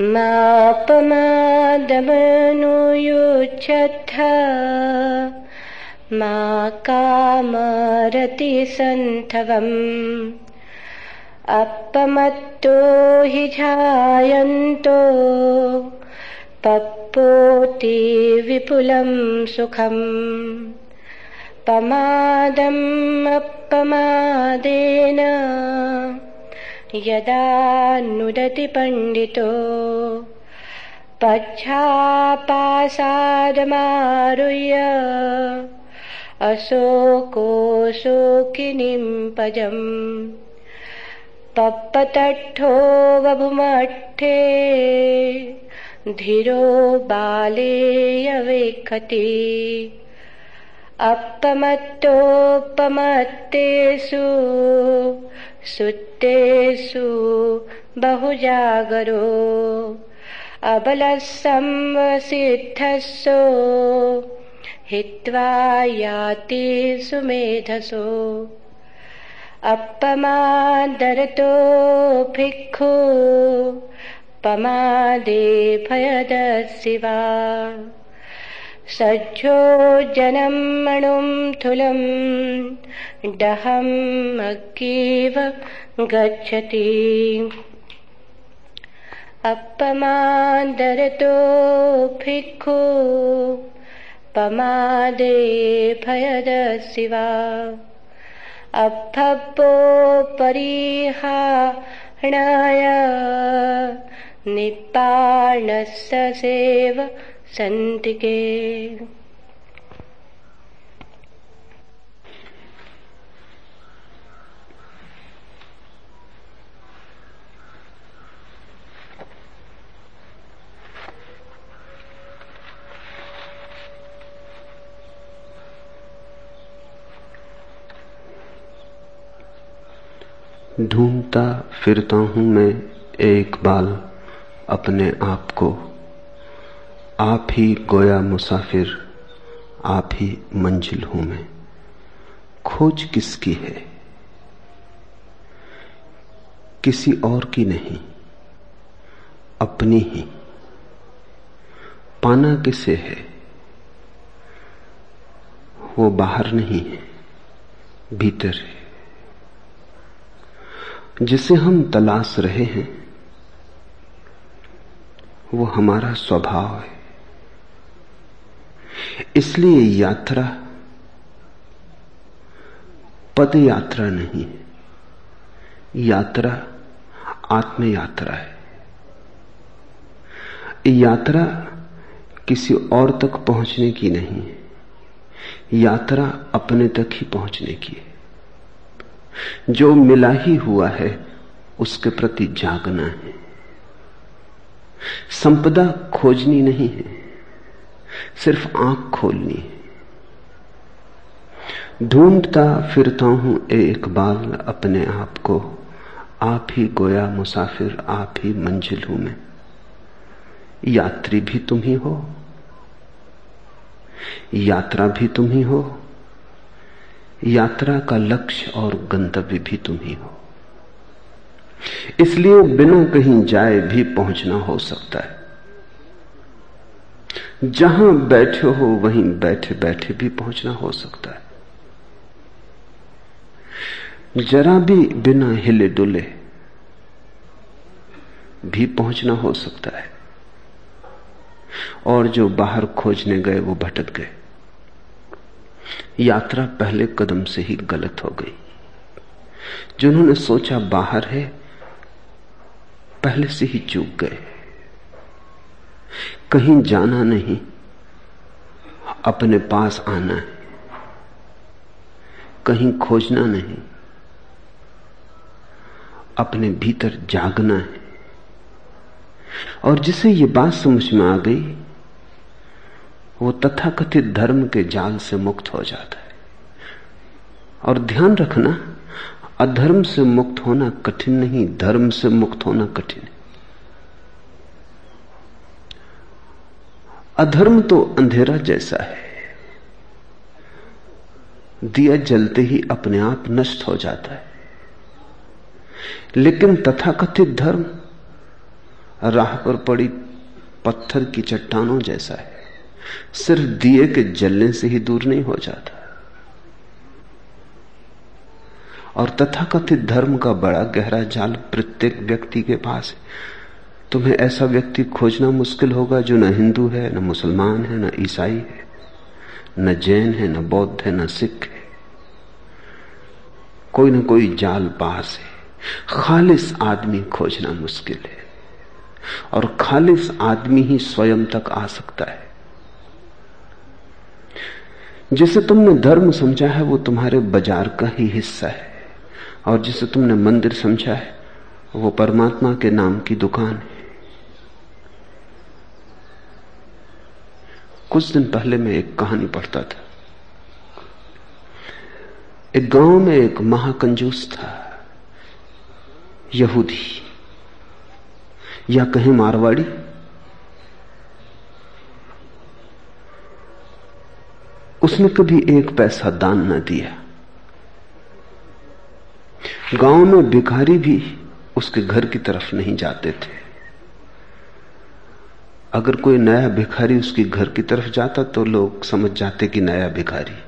मापमादमनुयुच्छथ मा कामरतिसन्थवम् अपमत्तो हि जायन्तो पप्पोति विपुलं सुखम्। पमादम् अपमादेन यदा नुदति पण्डितो। पच्छापासादमारुह्य अशोकोशोकिनीं पजम्। पप्पतट्ठो वभुमट्ठे धीरो बालेऽवेक्षति अपमत्तोपमत्तेषु सुत्तेषु बहुजागरो अबल संवसिद्ध हित्वा याति सुमेधसो। अपमादतो भिक्खु पमादेभयदसि वा सज्जो जनमणुं थुलं डहम् अग्गीव गच्छति। अपमादरतो भिक्खु पमादे भयदशिवा अभ्भोपरिहाणाय निपाणस्य सेव सन्तिके ढूंढता फिरता हूँ मैं एक बाल अपने आप को। आप ही गोया मुसाफिर, आप ही मंजिल हूँ मैं। खोज किसकी है? किसी और की नहीं, अपनी ही। पाना किसे है? वो बाहर नहीं है, भीतर है। जिसे हम तलाश रहे हैं, वो हमारा स्वभाव है। इसलिए यात्रा पद यात्रा नहीं है। यात्रा आत्म यात्रा है। यात्रा किसी और तक पहुँचने की नहीं है। यात्रा अपने तक ही पहुँचने की है। जो मिला ही हुआ है, उसके प्रति जागना है। संपदा खोजनी नहीं है। सिर्फ़ आँख खोलनी ढूंढता फिरता हूँ एक बाल अपने आप को। आप ही गोया मुसाफिर, आप ही मंजिल हूँ मैं। यात्री भी तुम ही हो। यात्रा भी तुम ही हो। यात्रा का लक्ष्य और गंतव्य भी तुम ही हो। इसलिए बिना कहीं जाए भी पहुँचना हो सकता है। जहाँ बैठे हो, वहीं बैठे बैठे भी पहुँचना हो सकता है। जरा भी बिना हिले डुले भी पहुँचना हो सकता है। और जो बाहर खोजने गए, वो भटक गए। यात्रा पहले कदम से ही गलत हो गई। जिन्होंने सोचा बाहर है, पहले से ही चूक गए। कहीं जाना नहीं, अपने पास आना है, कहीं खोजना नहीं, अपने भीतर जागना है। और जिसे ये बात समझ में आ गई, वो तथाकथित धर्म के जाल से मुक्त हो जाता है। और ध्यान रखना, अधर्म से मुक्त होना कठिन नहीं, धर्म से मुक्त होना कठिन है। अधर्म तो अंधेरा जैसा है। दिया जलते ही अपने आप नष्ट हो जाता है। लेकिन तथाकथित धर्म राह पर पड़ी पत्थर की चट्टानों जैसा है। सिर्फ़ दिए के जलने से ही दूर नहीं हो जाता। और तथाकथित धर्म का बड़ा गहरा जाल प्रत्येक व्यक्ति के पास है। तुम्हें ऐसा व्यक्ति खोजना मुश्किल होगा जो न हिंदू है, न मुसलमान है, न ईसाई है, न जैन है, न बौद्ध है, न सिख है। कोई न कोई जाल पास है। खालिस आदमी खोजना मुश्किल है और खालिस आदमी ही स्वयं तक आ सकता है। जिसे तुमने धर्म समझा है, वो तुम्हारे बाज़ार का ही हिस्सा है। और जिसे तुमने मंदिर समझा है, वो परमात्मा के नाम की दुकान है। कुछ दिन पहले मैं एक कहानी पढ़ता था। एक गाँव में एक महाकंजूस था, यहूदी, या कहीं मारवाड़ी। उसने कभी एक पैसा दान न दिया। गाँव में भिखारी भी उसके घर की तरफ़ नहीं जाते थे। अगर कोई नया भिखारी उसके घर की तरफ़ जाता तो लोग समझ जाते कि नया भिखारी।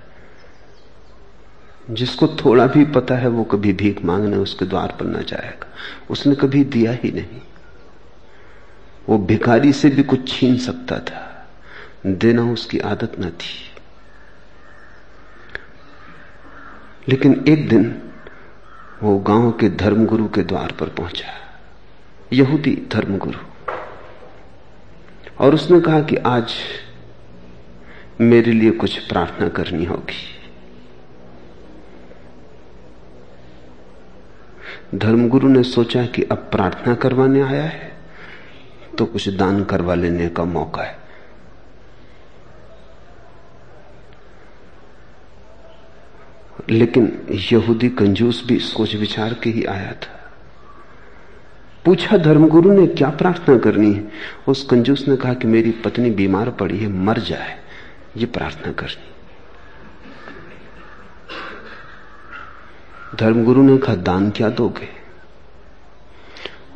जिसको थोड़ा भी पता है वो कभी भीख मांगने उसके द्वार पर ना जाएगा। उसने कभी दिया ही नहीं। वो भिखारी से भी कुछ छीन सकता था। देना उसकी आदत न थी। लेकिन एक दिन वो गाँव के धर्मगुरु के द्वार पर पहुँचा। यहूदी धर्मगुरु। और उसने कहा कि आज मेरे लिए कुछ प्रार्थना करनी होगी। धर्मगुरु ने सोचा कि अब प्रार्थना करवाने आया है तो कुछ दान करवा लेने का मौका है। लेकिन यहूदी कंजूस भी सोच विचार के ही आया था। पूछा धर्मगुरु ने क्या प्रार्थना करनी है? उस कंजूस ने कहा कि मेरी पत्नी बीमार पड़ी है, मर जाए। ये प्रार्थना करनी। धर्मगुरु ने कहा, दान क्या दोगे?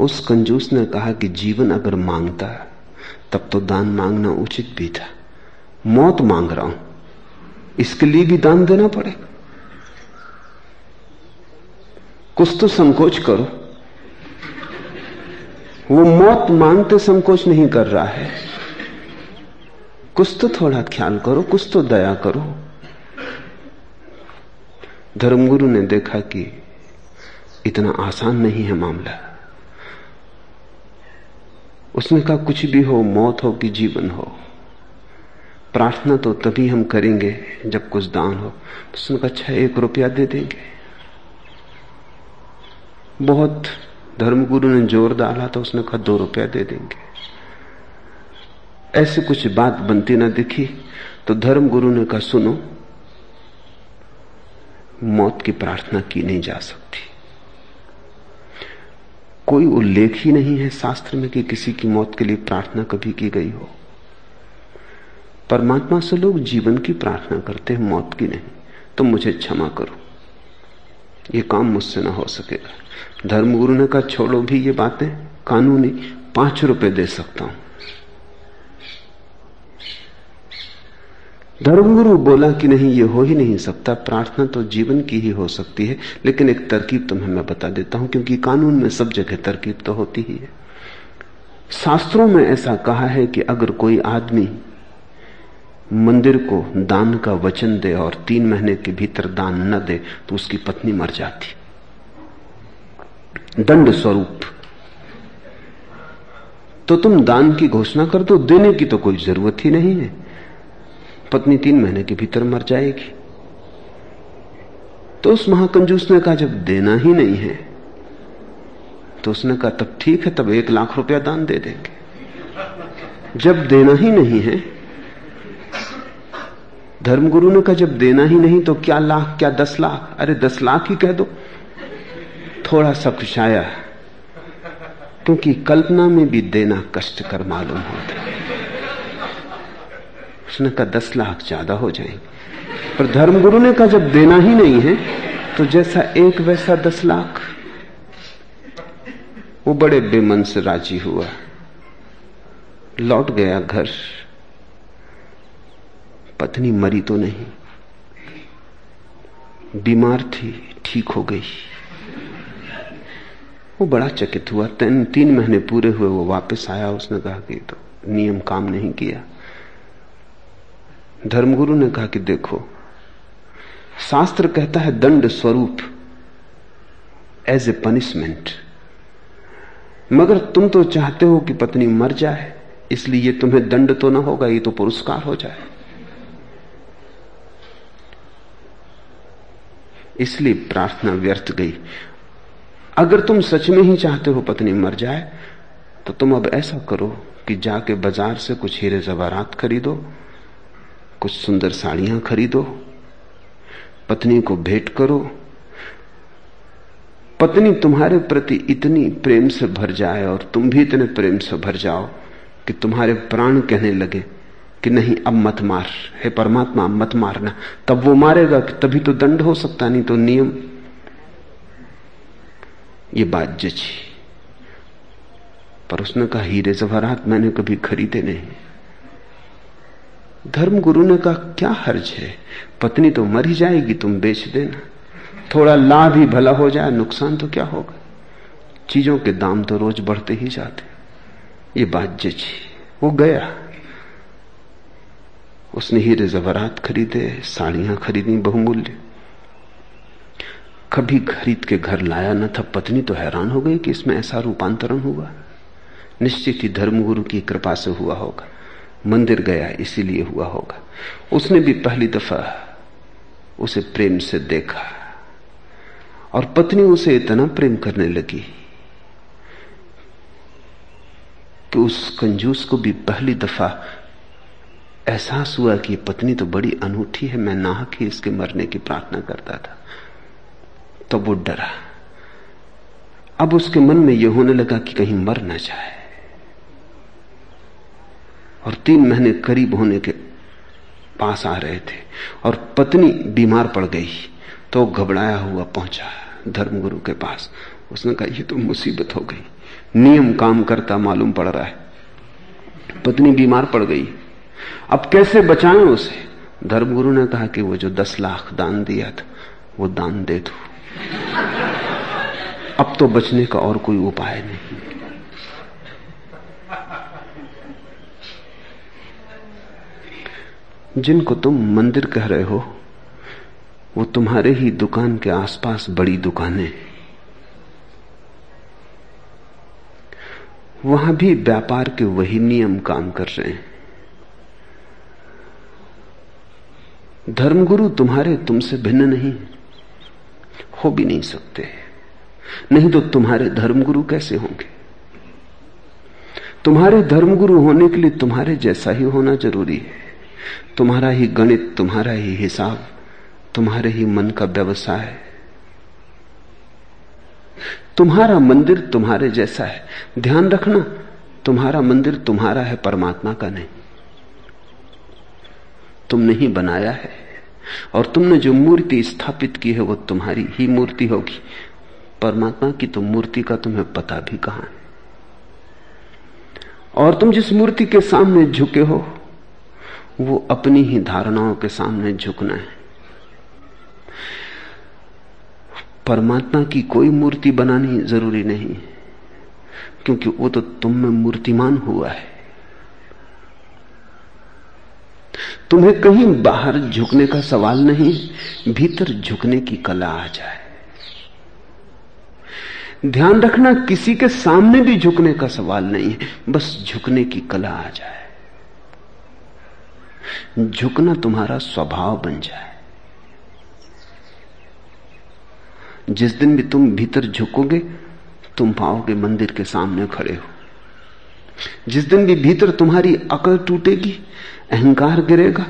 उस कंजूस ने कहा कि जीवन अगर माँगता, तब तो दान मांगना उचित भी था। मौत मांग रहा हूँ। इसके लिए भी दान देना पड़ेगा। कुछ तो संकोच करो। वो मौत मांगते संकोच नहीं कर रहा है। कुछ तो थोड़ा ख्याल करो, कुछ तो दया करो। धर्मगुरु ने देखा कि इतना आसान नहीं है मामला। उसने कहा, कुछ भी हो, मौत हो कि जीवन हो। प्रार्थना तो तभी हम करेंगे जब कुछ दान हो। उसने कहा अच्छा एक रुपया दे देंगे। बहुत धर्मगुरु ने ज़ोर डाला तो उसने कहा, दो रुपया दे देंगे। ऐसे कुछ बात बनती ना दिखी तो धर्मगुरु ने कहा, सुनो, मौत की प्रार्थना की नहीं जा सकती। कोई उल्लेख ही नहीं है शास्त्र में कि किसी की मौत के लिए प्रार्थना कभी की गई हो। परमात्मा से लोग जीवन की प्रार्थना करते हैं, मौत की नहीं। तो मुझे क्षमा करो। ये काम मुझसे ना हो सकेगा। धर्मगुरु ने कहा, छोड़ो, भी ये बातें, कानूनी, पाँच रुपए दे सकता हूँ. धर्मगुरु बोला कि नहीं, ये हो ही नहीं सकता, प्रार्थना तो जीवन की ही हो सकती है, लेकिन एक तरकीब तुम्हें मैं बता देता हूँ, क्योंकि कानून में सब जगह तरकीब तो होती ही है। शास्त्रों में ऐसा कहा है कि अगर कोई आदमी मंदिर को दान का वचन दे और तीन महीने के भीतर दान न दे तो उसकी पत्नी मर जाती। दंड स्वरूप। तो तुम दान की घोषणा कर दो, देने की तो कोई ज़रूरत ही नहीं है। पत्नी तीन महीने के भीतर मर जाएगी। तो उस महाकंजूस ने कहा, जब देना ही नहीं है तो उसने कहा, तब ठीक है, तब एक लाख रुपया दान दे देंगे। जब देना ही नहीं है, धर्मगुरु ने कहा, जब देना ही नहीं तो क्या लाख, क्या दस लाख? अरे दस लाख ही कह दो। थोड़ा सा आया क्योंकि कल्पना में भी देना कष्टकर मालूम होता है। उसने कहा, दस लाख ज़्यादा हो जाएँगे। पर धर्मगुरु ने कहा, जब देना ही नहीं है तो जैसा एक वैसा दस लाख। वो बड़े बेमन से राज़ी हुआ। लौट गया घर। पत्नी मरी तो नहीं। बीमार थी, ठीक हो गई। वो बड़ा चकित हुआ। तीन तीन महीने पूरे हुए वो वापस आया, उसने कहा कि तो नियम काम नहीं किया। धर्मगुरु ने कहा कि देखो, शास्त्र कहता है दंड स्वरूप एज ए पनिशमेंट मगर तुम तो चाहते हो कि पत्नी मर जाए, इसलिए ये तुम्हें दंड तो ना होगा, ये तो पुरस्कार हो जाए। इसलिए प्रार्थना व्यर्थ गई। अगर तुम सच में ही चाहते हो पत्नी मर जाए तो तुम अब ऐसा करो कि जाके बाज़ार से कुछ हीरे जवारात खरीदो, कुछ सुंदर साड़ियाँ खरीदो, पत्नी को भेंट करो। पत्नी तुम्हारे प्रति इतनी प्रेम से भर जाए और तुम भी इतने प्रेम से भर जाओ कि तुम्हारे प्राण कहने लगे कि नहीं, अब मत मार, हे परमात्मा मत मारना। तब वो मारेगा कि तभी तो दंड हो सकता, नहीं तो नियम। ये बात जची पर उसने कहा, हीरे जवाहरात मैंने कभी खरीदे नहीं। धर्म गुरु ने कहा, क्या हर्ज है? पत्नी तो मर ही जाएगी, तुम बेच देना। थोड़ा लाभ ही भला हो जाए, नुकसान तो क्या होगा? चीज़ों के दाम तो रोज बढ़ते ही जाते। ये बात जची वो गया। उसने हीरे जवरात खरीदे, साड़ियाँ खरीदी बहुमूल्य। कभी खरीद के घर लाया न था। पत्नी तो हैरान हो गई कि इसमें ऐसा रूपांतरण हुआ। निश्चित ही धर्मगुरु की कृपा से हुआ होगा। मंदिर गया, इसीलिए हुआ होगा। उसने भी पहली दफ़ा उसे प्रेम से देखा और पत्नी उसे इतना प्रेम करने लगी कि उस कंजूस को भी पहली दफ़ा एहसास हुआ कि पत्नी तो बड़ी अनूठी है, मैं नाहक ही इसके मरने की प्रार्थना करता था। तो वो डरा। अब उसके मन में यह होने लगा कि कहीं मर ना जाए। और तीन महीने करीब होने के पास आ रहे थे और पत्नी बीमार पड़ गई तो घबराया हुआ पहुँचा धर्मगुरु के पास। उसने कहा यह तो मुसीबत हो गई। नियम काम करता मालूम पड़ रहा है। पत्नी बीमार पड़ गई। अब कैसे बचाएँ उसे? धर्मगुरु ने कहा कि वो जो दस लाख दान दिया था, वो दान दे दो। अब तो बचने का और कोई उपाय नहीं। जिनको तुम मंदिर कह रहे हो, वो तुम्हारे ही दुकान के आसपास बड़ी दुकानें वहाँ भी व्यापार के वही नियम काम कर रहे हैं। धर्मगुरु तुम्हारे तुमसे भिन्न नहीं हो। भी नहीं सकते। नहीं तो तुम्हारे धर्मगुरु कैसे होंगे? तुम्हारे धर्मगुरु होने के लिए तुम्हारे जैसा ही होना ज़रूरी है। तुम्हारा ही गणित, तुम्हारा ही हिसाब, तुम्हारे ही मन का व्यवसाय। तुम्हारा मंदिर तुम्हारे जैसा है। ध्यान रखना, तुम्हारा मंदिर तुम्हारा है, परमात्मा का नहीं। तुमने ही बनाया है। और तुमने जो मूर्ति स्थापित की है, वो तुम्हारी ही मूर्ति होगी। परमात्मा की तो मूर्ति का तुम्हें पता भी कहाँ है। और तुम जिस मूर्ति के सामने झुके हो, वो अपनी ही धारणाओं के सामने झुकना है। परमात्मा की कोई मूर्ति बनानी ज़रूरी नहीं क्योंकि वो तो तुम में मूर्तिमान हुआ है। तुम्हें कहीं बाहर झुकने का सवाल नहीं, भीतर झुकने की कला आ जाए। ध्यान रखना, किसी के सामने भी झुकने का सवाल नहीं है, बस झुकने की कला आ जाए। झुकना तुम्हारा स्वभाव बन जाए। जिस दिन भी तुम भीतर झुकोगे, तुम पाओगे मंदिर के सामने खड़े हो। जिस दिन भी भीतर तुम्हारी अकल टूटेगी, अहंकार गिरेगा,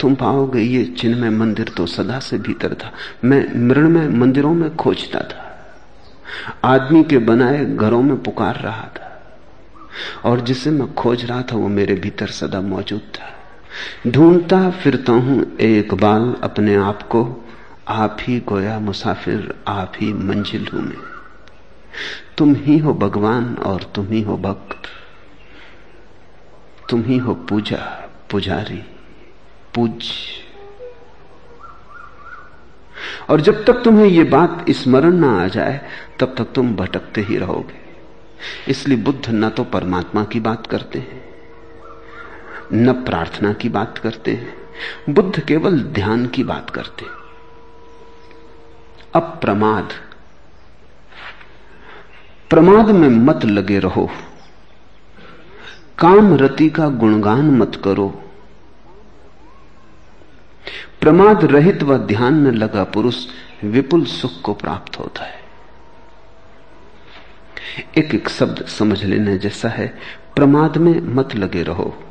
तुम पाओगे ये चिन्ह में मंदिर तो सदा से भीतर था। मैं मृण में मंदिरों में खोजता था। आदमी के बनाए घरों में पुकार रहा था। और जिसे मैं खोज रहा था, वो मेरे भीतर सदा मौजूद था। ढूंढता फिरता हूँ एक बाल अपने आप को, आप ही गोया मुसाफिर, आप ही मंजिल हूँ मैं। तुम ही हो भगवान और तुम ही हो भक्त। तुम ही हो पूजा, पुजारी पूज और जब तक तुम्हें यह बात स्मरण ना आ जाए, तब तक तुम भटकते ही रहोगे। इसलिए बुद्ध न तो परमात्मा की बात करते हैं, न प्रार्थना की बात करते हैं। बुद्ध केवल ध्यान की बात करते हैं। अप्रमाद प्रमाद में मत लगे रहो। काम रति का गुणगान मत करो। प्रमाद रहित व ध्यान में लगा पुरुष विपुल सुख को प्राप्त होता है। एक एक शब्द समझ लेने जैसा है, प्रमाद में मत लगे रहो।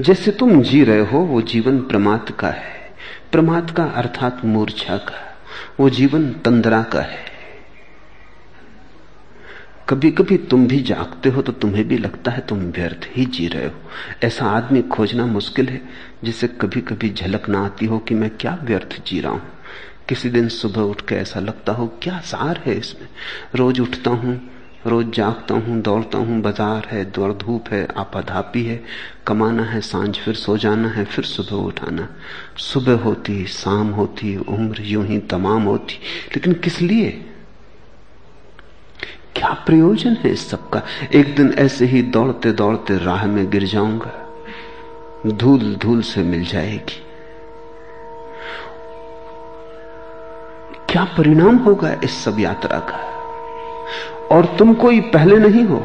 जैसे तुम जी रहे हो, वो जीवन प्रमाद का है। प्रमाद का अर्थात मूर्छा का, वो जीवन तंद्रा का है। कभी कभी तुम भी जागते हो तो तुम्हें भी लगता है तुम व्यर्थ ही जी रहे हो। ऐसा आदमी खोजना मुश्किल है जिसे कभी कभी झलक ना आती हो कि मैं क्या व्यर्थ जी रहा हूँ। किसी दिन सुबह उठ के ऐसा लगता हो, क्या सार है इसमें? रोज उठता हूँ, रोज जागता हूँ, दौड़ता हूँ, बाज़ार है, दौड़ धूप है आपाधापी है, कमाना है, साँझ फिर सो जाना है, फिर सुबह उठाना। सुबह होती, शाम होती, उम्र यूँ ही तमाम होती, लेकिन किस लिए? क्या प्रयोजन है इस सबका? एक दिन ऐसे ही दौड़ते दौड़ते राह में गिर जाऊँगा। धूल धूल से मिल जाएगी। क्या परिणाम होगा इस सब यात्रा का? और तुम कोई पहले नहीं हो।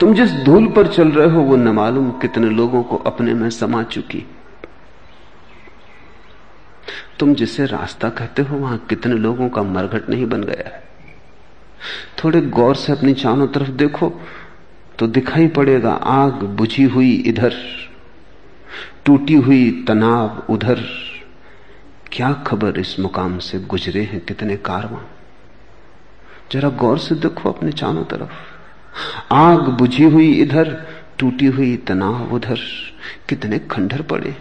तुम जिस धूल पर चल रहे हो, वो न मालूम कितने लोगों को अपने में समा चुकी। तुम जिसे रास्ता कहते हो, वहाँ कितने लोगों का मरघट नहीं बन गया है। थोड़े गौर से अपनी चारों तरफ़ देखो तो दिखाई पड़ेगा आग बुझी हुई इधर, टूटी हुई तनाव उधर। क्या खबर इस मुकाम से गुजरे हैं कितने कारवां? जरा गौर से देखो अपने चारों तरफ़। आग बुझी हुई इधर, टूटी हुई तनाव उधर, कितने खंडर पड़े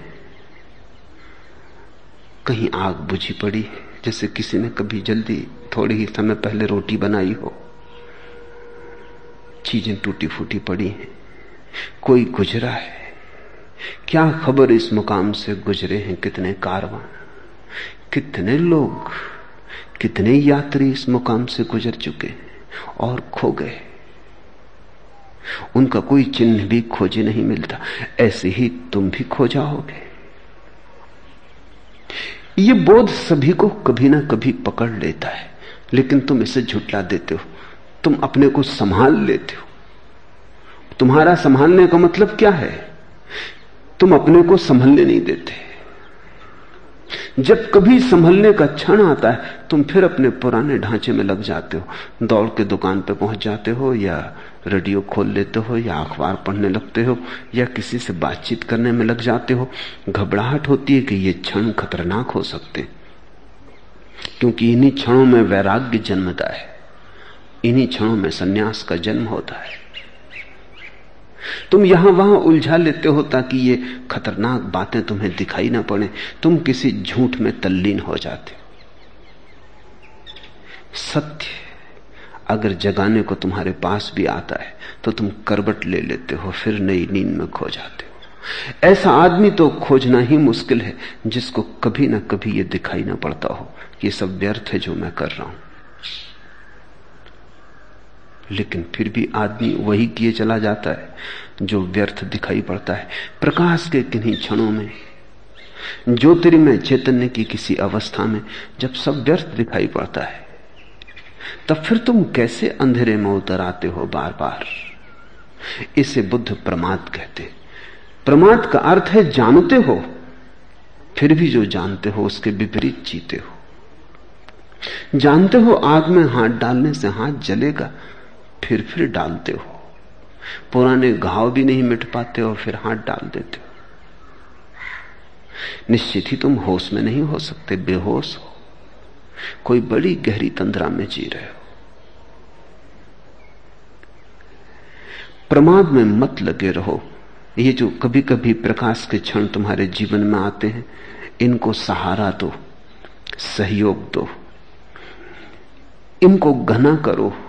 कहीं आग बुझी पड़ी है, जैसे किसी ने कभी जल्दी थोड़े ही समय पहले रोटी बनाई हो। चीज़ें टूटी फूटी पड़ी हैं। कोई गुजरा है? क्या खबर इस मुकाम से गुजरे हैं कितने कारवां? कितने लोग, कितने यात्री इस मुकाम से गुजर चुके और खो गए उनका कोई चिन्ह भी खोजे नहीं मिलता। ऐसे ही तुम भी खो जाओगे। ये बोध सभी को कभी ना कभी पकड़ लेता है। लेकिन तुम इसे झुटला देते हो। तुम अपने को संभाल लेते हो। तुम्हारा संभालने का मतलब क्या है? तुम अपने को संभलने नहीं देते। जब कभी संभलने का क्षण आता है, तुम फिर अपने पुराने ढांचे में लग जाते हो। दौड़ के दुकान पर पहुँच जाते हो, या रेडियो खोल लेते हो, या अखबार पढ़ने लगते हो, या किसी से बातचीत करने में लग जाते हो। घबराहट होती है कि ये क्षण खतरनाक हो सकते क्योंकि इन्हीं क्षणों में वैराग्य जन्मता है। इन्हीं क्षणों में सन्यास का जन्म होता है। तुम यहाँ वहाँ उलझा लेते हो ताकि ये खतरनाक बातें तुम्हें दिखाई ना पड़े। तुम किसी झूठ में तल्लीन हो जाते हो। सत्य अगर जगाने को तुम्हारे पास भी आता है तो तुम करबट ले लेते हो, फिर नई नींद में खो जाते हो। ऐसा आदमी तो खोजना ही मुश्किल है, जिसको कभी ना कभी ये दिखाई ना पड़ता हो ये सब व्यर्थ है जो मैं कर रहा हूँ। लेकिन फिर भी आदमी वही किए चला जाता है, जो व्यर्थ दिखाई पड़ता है। प्रकाश के किन्हीं क्षणों में ज्योतिर्मय चैतन्य की किसी अवस्था में जब सब व्यर्थ दिखाई पड़ता है, तब फिर तुम कैसे अंधेरे में उतर आते हो बार बार इसे बुद्ध प्रमाद कहते प्रमाद का अर्थ है जानते हो, फिर भी जो जानते हो उसके विपरीत जीते हो। जानते हो आग में हाथ डालने से हाथ जलेगा फिर फिर डालते हो। पुराने घाव भी नहीं मिट पाते और फिर हाथ डाल देते हो। निश्चित ही तुम होश में नहीं हो सकते, बेहोश हो। कोई बड़ी गहरी तंद्रा में जी रहे हो। प्रमाद में मत लगे रहो। ये जो कभी कभी प्रकाश के क्षण तुम्हारे जीवन में आते हैं, इनको सहारा दो, सहयोग दो। इनको घना करो।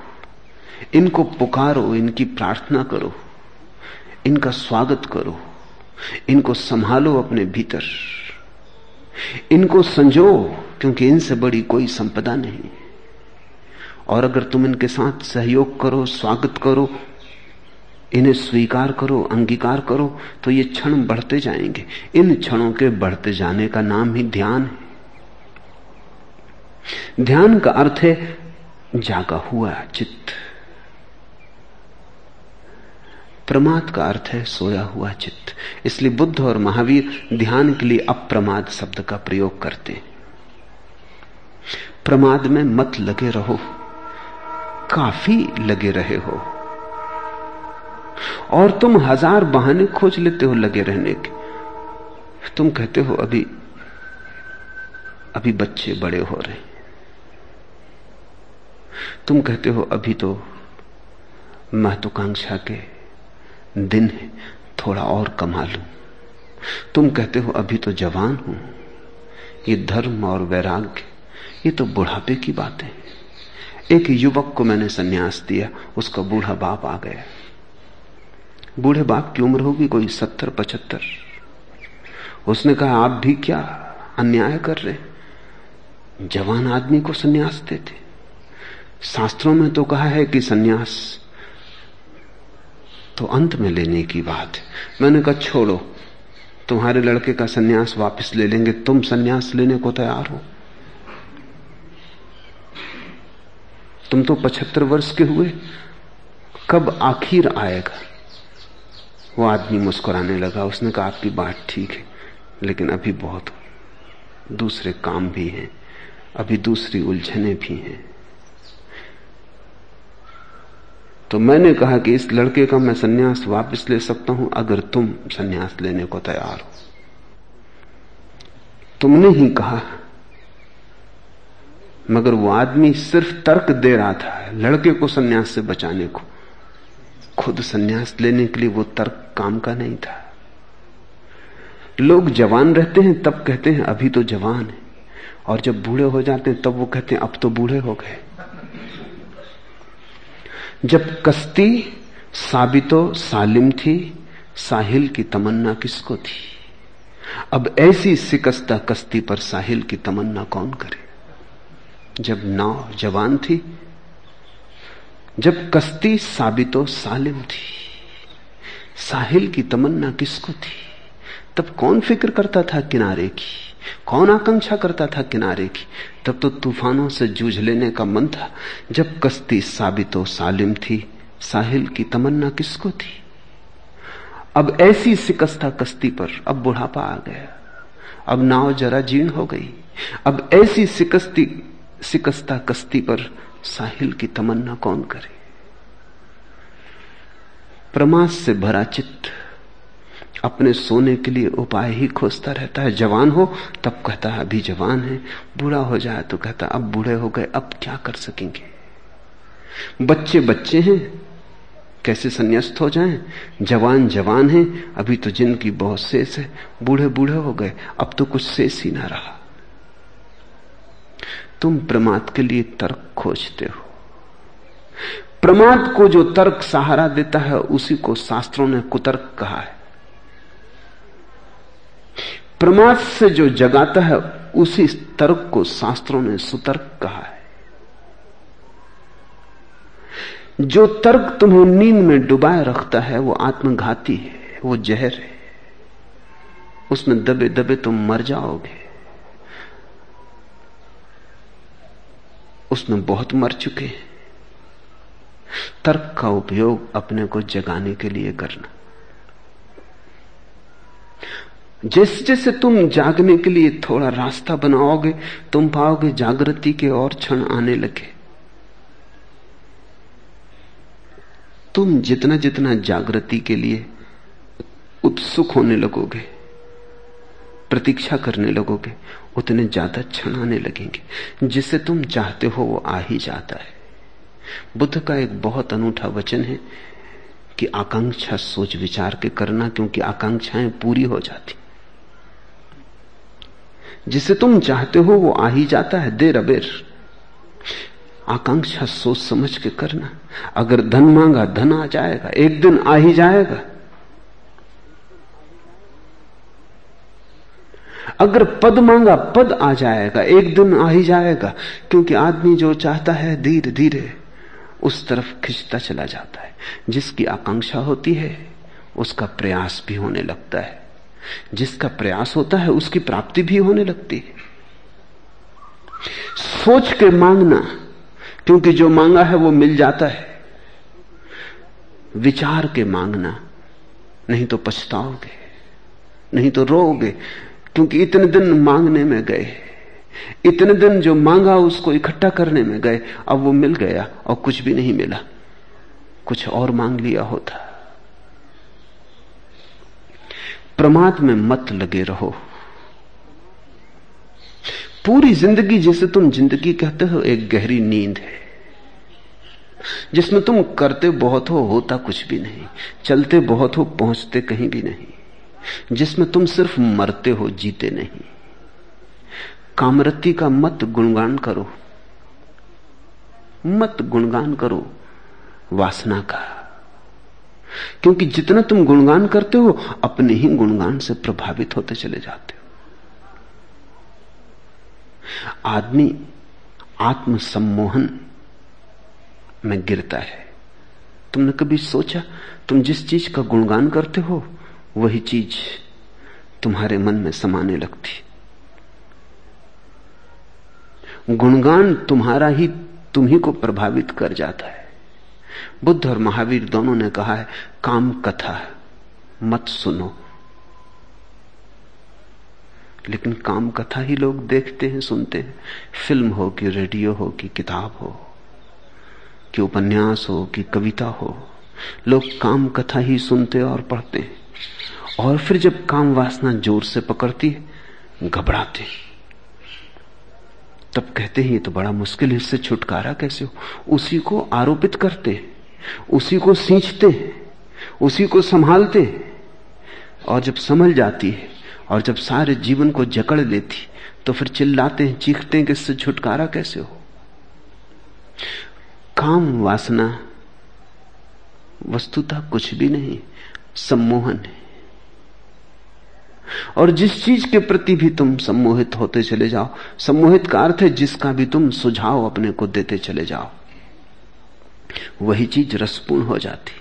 इनको पुकारो, इनकी प्रार्थना करो, इनका स्वागत करो, इनको संभालो अपने भीतर, इनको संजो, क्योंकि इनसे बड़ी कोई संपदा नहीं। और अगर तुम इनके साथ सहयोग करो, स्वागत करो, इन्हें स्वीकार करो, अंगीकार करो तो ये क्षण बढ़ते जाएँगे। इन क्षणों के बढ़ते जाने का नाम ही ध्यान है। ध्यान का अर्थ है, जागा हुआ चित्त। प्रमाद का अर्थ है सोया हुआ चित्त। इसलिए बुद्ध और महावीर ध्यान के लिए अप्रमाद शब्द का प्रयोग करते हैं। प्रमाद में मत लगे रहो। काफ़ी लगे रहे हो। और तुम हज़ार बहाने खोज लेते हो लगे रहने के। तुम कहते हो, अभी अभी बच्चे बड़े हो रहे तुम कहते हो, अभी तो महत्वाकांक्षा के दिन है, थोड़ा और कमा लू तुम कहते हो, अभी तो जवान हूँ। ये धर्म और वैराग्य, ये तो बुढ़ापे की बात एक युवक को मैंने सन्यास दिया, उसका बूढ़ा बाप आ गया। बूढ़े बाप की उम्र होगी कोई सत्तर, पचहत्तर। उसने कहा, आप भी क्या अन्याय कर रहे जवान आदमी को सन्यास देते। शास्त्रों में तो कहा है कि सन्यास तो अंत में लेने की बात है। मैंने कहा, छोड़ो, तुम्हारे लड़के का सन्यास वापस ले लेंगे, तुम सन्यास लेने को तैयार हो। तुम तो पचहत्तर वर्ष के हुए, कब आखिर आएगा? वो आदमी मुस्कुराने लगा, उसने कहा, आपकी बात ठीक है, लेकिन अभी बहुत दूसरे काम भी हैं, अभी दूसरी उलझने भी हैं। तो मैंने कहा कि इस लड़के का मैं सन्यास वापस ले सकता हूँ अगर तुम सन्यास लेने को तैयार हो। तुमने ही कहा, मगर वो आदमी सिर्फ़ तर्क दे रहा था लड़के को सन्यास से बचाने को। खुद सन्यास लेने के लिए वो तर्क काम का नहीं था। लोग जवान रहते हैं, तब कहते हैं, अभी तो जवान है। और जब बूढ़े हो जाते हैं, तब वो कहते हैं, अब तो बूढ़े हो गए। जब कश्ती साबितो सालिम थी, साहिल की तमन्ना किसको थी? अब ऐसी सिकस्ता कश्ती पर साहिल की तमन्ना कौन करे? जब नाव जवान थी, जब कश्ती साबितो सालिम थी, साहिल की तमन्ना किसको थी? तब कौन फ़िक्र करता था किनारे की? कौन आकांक्षा करता था किनारे की? तब तो तूफानों से जूझ लेने का मन था। जब कश्ती साबितो सालिम थी, साहिल की तमन्ना किसको थी? अब ऐसी सिकस्ता कश्ती पर अब बुढ़ापा आ गया। अब नाव जरा जीर्ण हो गई। अब ऐसी सिकस्ती सिकस्ता कश्ती पर साहिल की तमन्ना कौन करे? प्रमाद से भरा चित्त अपने सोने के लिए उपाय ही खोजता रहता है। जवान हो, तब कहता है, अभी जवान है, बूढ़ा हो जाए तो कहता, अब बूढ़े हो गए, अब क्या कर सकेंगे? बच्चे बच्चे हैं, कैसे संन्यास्त हो जाएँ? जवान जवान हैं, अभी तो जिनकी बहुत शेष है, बूढ़े बूढ़े हो गए, अब तो कुछ शेष ही ना रहा। तुम प्रमाद के लिए तर्क खोजते हो। प्रमाद को जो तर्क सहारा देता है, उसी को शास्त्रों ने कुतर्क कहा है। प्रमाद से जो जगाता है, उसी तर्क को शास्त्रों ने सुतर्क कहा है। जो तर्क तुम्हें नींद में डुबाए रखता है, वो आत्मघाती है, वो जहर है। उसमें दबे दबे तुम मर जाओगे। उसमें बहुत मर चुके हैं। तर्क का उपयोग अपने को जगाने के लिए करना। जैसे जैसे तुम जागने के लिए थोड़ा रास्ता बनाओगे, तुम पाओगे जागृति के और क्षण आने लगे। तुम जितना जितना जागृति के लिए उत्सुक होने लगोगे, प्रतीक्षा करने लगोगे, उतने ज़्यादा क्षण आने लगेंगे। जिसे तुम चाहते हो, वो आ ही जाता है। बुद्ध का एक बहुत अनूठा वचन है कि आकांक्षा सोच विचार के करना, क्योंकि आकांक्षाएँ पूरी हो जाती। जिसे तुम चाहते हो वो आ ही जाता है देर अबेर आकांक्षा सोच समझ के करना। अगर धन मांगा, धन आ जाएगा, एक दिन आ ही जाएगा। अगर पद मांगा, पद आ जाएगा, एक दिन आ ही जाएगा, क्योंकि आदमी जो चाहता है धीरे धीरे उस तरफ़ खिंचता चला जाता है। जिसकी आकांक्षा होती है, उसका प्रयास भी होने लगता है। जिसका प्रयास होता है उसकी प्राप्ति भी होने लगती है। सोच के मांगना, क्योंकि जो मांगा है वो मिल जाता है। विचार के मांगना, नहीं तो पछताओगे, नहीं तो रोओगे, क्योंकि इतने दिन मांगने में गए। इतने दिन जो मांगा उसको इकट्ठा करने में गए, अब वो मिल गया और कुछ भी नहीं मिला। कुछ और मांग लिया होता। प्रमाद में मत लगे रहो। पूरी ज़िंदगी जिसे तुम ज़िंदगी कहते हो, एक गहरी नींद है। जिसमें तुम करते बहुत हो, होता कुछ भी नहीं। चलते बहुत हो, पहुँचते कहीं भी नहीं। जिसमें तुम सिर्फ़ मरते हो, जीते नहीं। कामरती का मत गुणगान करो। मत गुणगान करो, वासना का। क्योंकि जितना तुम गुणगान करते हो, अपने ही गुणगान से प्रभावित होते चले जाते हो। आदमी आत्म सम्मोहन में गिरता है। तुमने कभी सोचा, तुम जिस चीज़ का गुणगान करते हो, वही चीज़ तुम्हारे मन में समाने लगती? गुणगान तुम्हारा ही तुम ही को प्रभावित कर जाता है। बुद्ध और महावीर दोनों ने कहा है, काम कथा मत सुनो। लेकिन काम कथा ही लोग देखते हैं, सुनते हैं। फ़िल्म हो कि रेडियो हो कि किताब हो, कि उपन्यास हो कि कविता हो, लोग काम कथा ही सुनते और पढ़ते हैं। और फिर जब काम वासना ज़ोर से पकड़ती है, घबराते तब कहते हैं, ये तो बड़ा मुश्किल इससे छुटकारा कैसे हो? उसी को आरोपित करते उसी को सींचते उसी को संभालते और जब संभल जाती है, और जब सारे जीवन को जकड़ लेती तो फिर चिल्लाते हैं, चीखते हैं कि इससे छुटकारा कैसे हो? काम, वासना, वस्तुतः कुछ भी नहीं, सम्मोहन है। और जिस चीज़ के प्रति भी तुम सम्मोहित होते चले जाओ, सम्मोहित का अर्थ है जिसका भी तुम सुझाव अपने को देते चले जाओ, वही चीज़ रसपूर्ण हो जाती।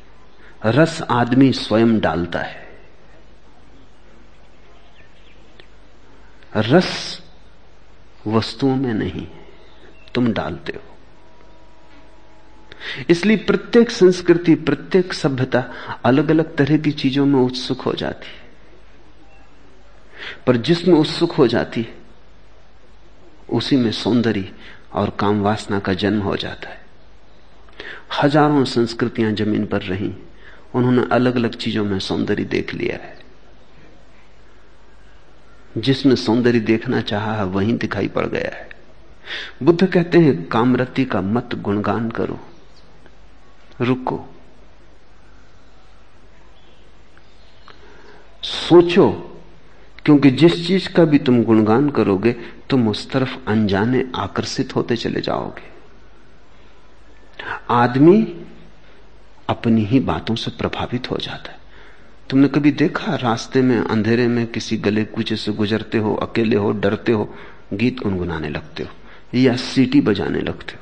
रस आदमी स्वयं डालता है। रस वस्तुओं में नहीं, तुम डालते हो। इसलिए प्रत्येक संस्कृति, प्रत्येक सभ्यता अलग अलग तरह की चीज़ों में उत्सुक हो जाती। पर जिसमें उत्सुक हो जाती है, उसी में सौंदर्य और काम वासना का जन्म हो जाता है। हज़ारों संस्कृतियाँ ज़मीन पर रही, उन्होंने अलग अलग चीज़ों में सौंदर्य देख लिया है। जिसमें सौंदर्य देखना चाहा है, वहीं दिखाई पड़ गया है। बुद्ध कहते हैं, कामरति का मत गुणगान करो, रुको। सोचो क्योंकि जिस चीज़ का भी तुम गुणगान करोगे, तुम उस तरफ़ अनजाने आकर्षित होते चले जाओगे। आदमी अपनी ही बातों से प्रभावित हो जाता है। तुमने कभी देखा रास्ते में, अंधेरे में किसी गले कुचे से गुजरते हो, अकेले हो, डरते हो, गीत गुनगुनाने लगते हो, या सीटी बजाने लगते हो?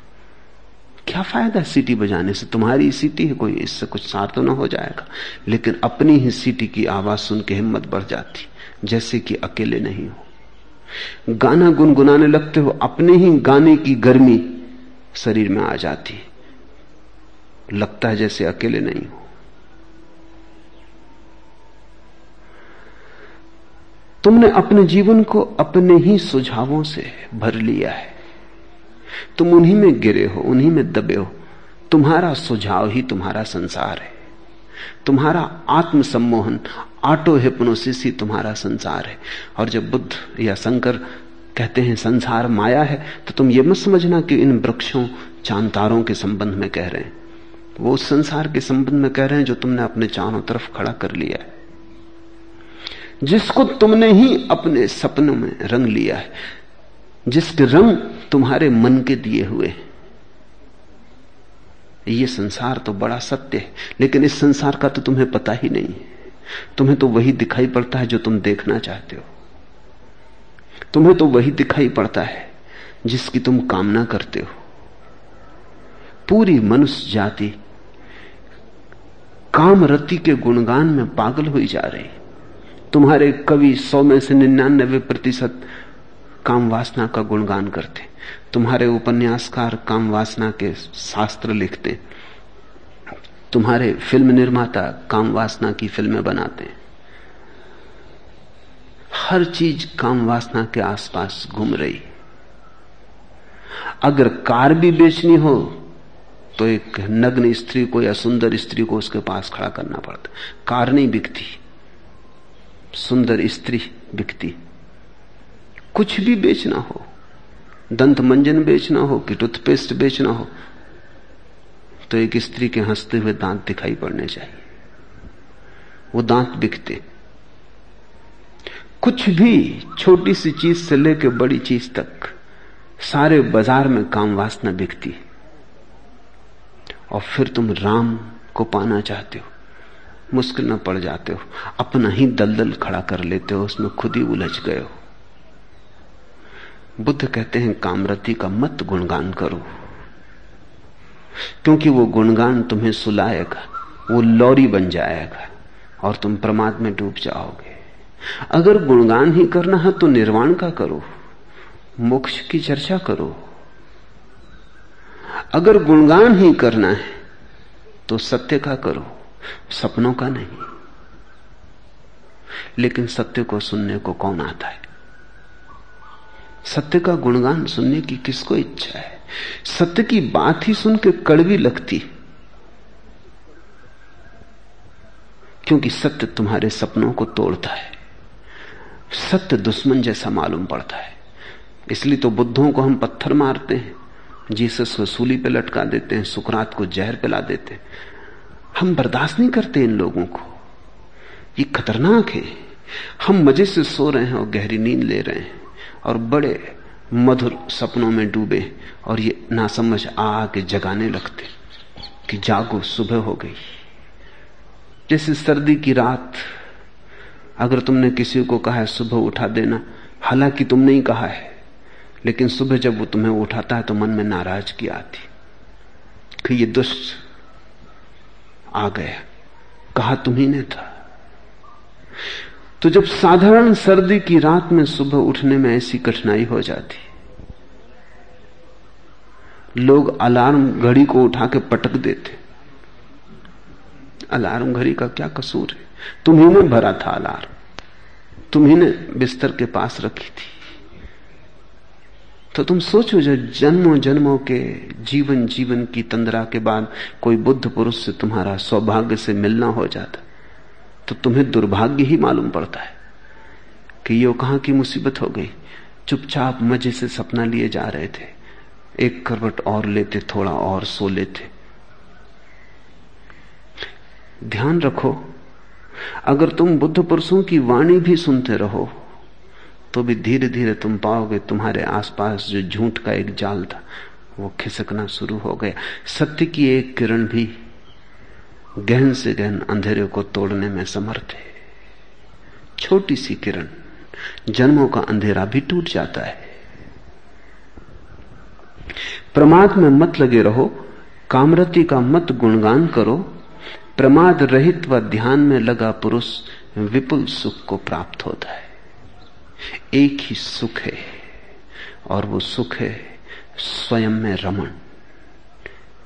क्या फ़ायदा सीटी बजाने से? तुम्हारी सीटी है, कोई इससे कुछ सार तो ना हो जाएगा। लेकिन अपनी ही सीटी की आवाज़ सुन के हिम्मत बढ़ जाती। जैसे कि अकेले नहीं हो। गाना गुनगुनाने लगते हो, अपने ही गाने की गर्मी शरीर में आ जाती है। लगता है जैसे अकेले नहीं हो। तुमने अपने जीवन को अपने ही सुझावों से भर लिया है। तुम उन्हीं में गिरे हो, उन्हीं में दबे हो। तुम्हारा सुझाव ही तुम्हारा संसार है। तुम्हारा आत्म सम्मोहन ऑटो हिप्नोसिस ही तुम्हारा संसार है। और जब बुद्ध या शंकर कहते हैं, संसार माया है तो तुम ये मत समझना कि इन वृक्षों, चांतारों के संबंध में कह रहे हैं। वो उस संसार के संबंध में कह रहे हैं जो तुमने अपने चारों तरफ़ खड़ा कर लिया है। जिसको तुमने ही अपने सपनों में रंग लिया है, जिसके रंग तुम्हारे मन के दिए हुए ये संसार तो बड़ा सत्य है, लेकिन इस संसार का तो तुम्हें पता ही नहीं तुम्हें तो वही दिखाई पड़ता है जो तुम देखना चाहते हो। तुम्हें तो वही दिखाई पड़ता है जिसकी तुम कामना करते हो। पूरी मनुष्य जाति कामरति के गुणगान में पागल हुई जा रही तुम्हारे कवि सौ में से निन्यानबे प्रतिशत काम वासना का गुणगान करते तुम्हारे उपन्यासकार काम वासना के शास्त्र लिखते तुम्हारे फ़िल्म निर्माता काम वासना की फ़िल्में बनाते हर चीज़ काम वासना के आसपास घूम रही। अगर कार भी बेचनी हो तो एक नग्न स्त्री को या सुंदर स्त्री को उसके पास खड़ा करना पड़ता। कार नहीं बिकती। सुंदर स्त्री बिकती। कुछ भी बेचना हो दंत मंजन बेचना हो कि टूथपेस्ट बेचना हो तो एक स्त्री के हँसते हुए दांत दिखाई पड़ने चाहिए। वो दांत बिकते। कुछ भी छोटी सी चीज़ से लेकर बड़ी चीज़ तक सारे बाज़ार में काम वासना बिकती और फिर तुम राम को पाना चाहते हो, मुश्किल न पड़ जाते हो, अपना ही दलदल खड़ा कर लेते हो, उसमें खुद ही उलझ गए हो। बुद्ध कहते हैं, कामरति का मत गुणगान करो। क्योंकि वो गुणगान तुम्हें सुलाएगा, वो लौरी बन जाएगा, और तुम प्रमाद में डूब जाओगे। अगर गुणगान ही करना है तो निर्वाण का करो, मोक्ष की चर्चा करो। अगर गुणगान ही करना है तो सत्य का करो, सपनों का नहीं। लेकिन सत्य को सुनने को कौन आता है? सत्य का गुणगान सुनने की किसको इच्छा है? सत्य की बात ही सुन के कड़वी लगती क्योंकि सत्य तुम्हारे सपनों को तोड़ता है। सत्य दुश्मन जैसा मालूम पड़ता है। इसलिए तो बुद्धों को हम पत्थर मारते हैं। जीसस को सूली पे लटका देते हैं, सुकरात को जहर पिला देते हैं। हम बर्दाश्त नहीं करते इन लोगों को। ये खतरनाक है। हम मज़े से सो रहे हैं और गहरी नींद ले रहे हैं। और बड़े मधुर सपनों में डूबे और ये नासमझ आ आके जगाने लगते कि जागो, सुबह हो गई। जैसे सर्दी की रात अगर तुमने किसी को कहा है सुबह उठा देना, हालाँकि तुमने ही कहा है, लेकिन सुबह जब वो तुम्हें उठाता है तो मन में नाराज़गी आती कि ये दुष्ट आ गया। कहा तुम्ही ने था। तो जब साधारण सर्दी की रात में सुबह उठने में ऐसी कठिनाई हो जाती, लोग अलार्म घड़ी को उठा के पटक देते। अलार्म घड़ी का क्या कसूर है? तुम्ही ने भरा था अलार्म। तुम्ही ने बिस्तर के पास रखी थी। तो तुम सोचो जो जन्मों जन्मों के जीवन जीवन की तंद्रा के बाद कोई बुद्ध पुरुष से तुम्हारा सौभाग्य से मिलना हो जाता। तो तुम्हें दुर्भाग्य ही मालूम पड़ता है कि यो कहाँ की मुसीबत हो गई। चुपचाप मज़े से सपना लिए जा रहे थे। एक करवट और लेते, थोड़ा और सो लेते। ध्यान रखो, अगर तुम बुद्ध पुरुषों की वाणी भी सुनते रहो तो भी धीरे धीरे तुम पाओगे तुम्हारे आसपास जो झूठ का एक जाल था, वो खिसकना शुरू हो गया। सत्य की एक किरण भी गहन से गहन अंधेरे को तोड़ने में समर्थ है। छोटी सी किरण जन्मों का अंधेरा भी टूट जाता है। प्रमाद में मत लगे रहो, कामरति का मत गुणगान करो, प्रमाद रहित व ध्यान में लगा पुरुष विपुल सुख को प्राप्त होता है। एक ही सुख है, और वो सुख है स्वयं में रमण।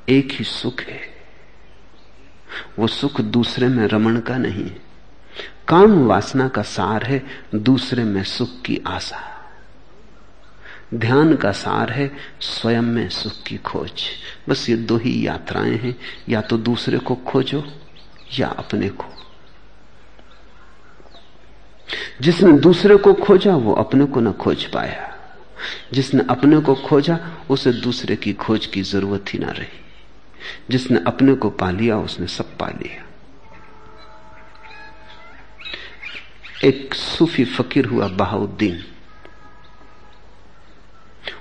एक ही सुख है वो सुख दूसरे में रमण का नहीं है। काम वासना का सार है, दूसरे में सुख की आशा। ध्यान का सार है, स्वयं में सुख की खोज। बस ये दो ही यात्राएँ हैं, या तो दूसरे को खोजो, या अपने को। जिसने दूसरे को खोजा, वो अपने को न खोज पाया। जिसने अपने को खोजा, उसे दूसरे की खोज की ज़रूरत ही ना रही। जिसने अपने को पा लिया, उसने सब पा लिया। एक सूफी फकीर हुआ बहाउद्दीन।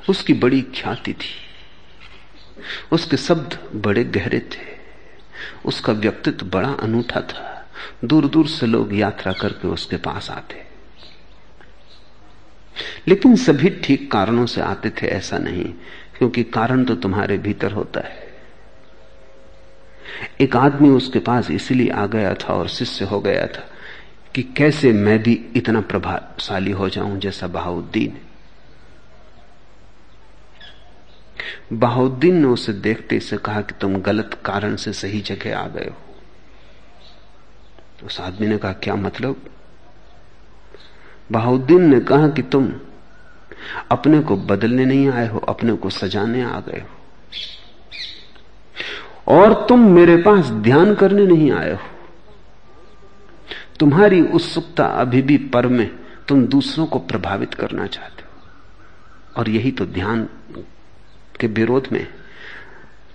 उसकी बड़ी ख्याति थी। उसके शब्द बड़े गहरे थे। उसका व्यक्तित्व बड़ा अनूठा था। दूर दूर से लोग यात्रा करके उसके पास आते। लेकिन सभी ठीक कारणों से आते थे, ऐसा नहीं, क्योंकि कारण तो तुम्हारे भीतर होता है। एक आदमी उसके पास इसलिए आ गया था और शिष्य हो गया था कि कैसे मैं भी इतना प्रभावशाली हो जाऊँ जैसा बहाउद्दीन बहाउद्दीन ने उसे देखते से कहा कि तुम गलत कारण से सही जगह आ गए हो। उस आदमी ने कहा, क्या मतलब? बहाउद्दीन ने कहा कि तुम अपने को बदलने नहीं आए हो, अपने को सजाने आ गए हो। और तुम मेरे पास ध्यान करने नहीं आए हो। तुम्हारी उत्सुकता अभी भी पर में तुम दूसरों को प्रभावित करना चाहते हो। और यही तो ध्यान के विरोध में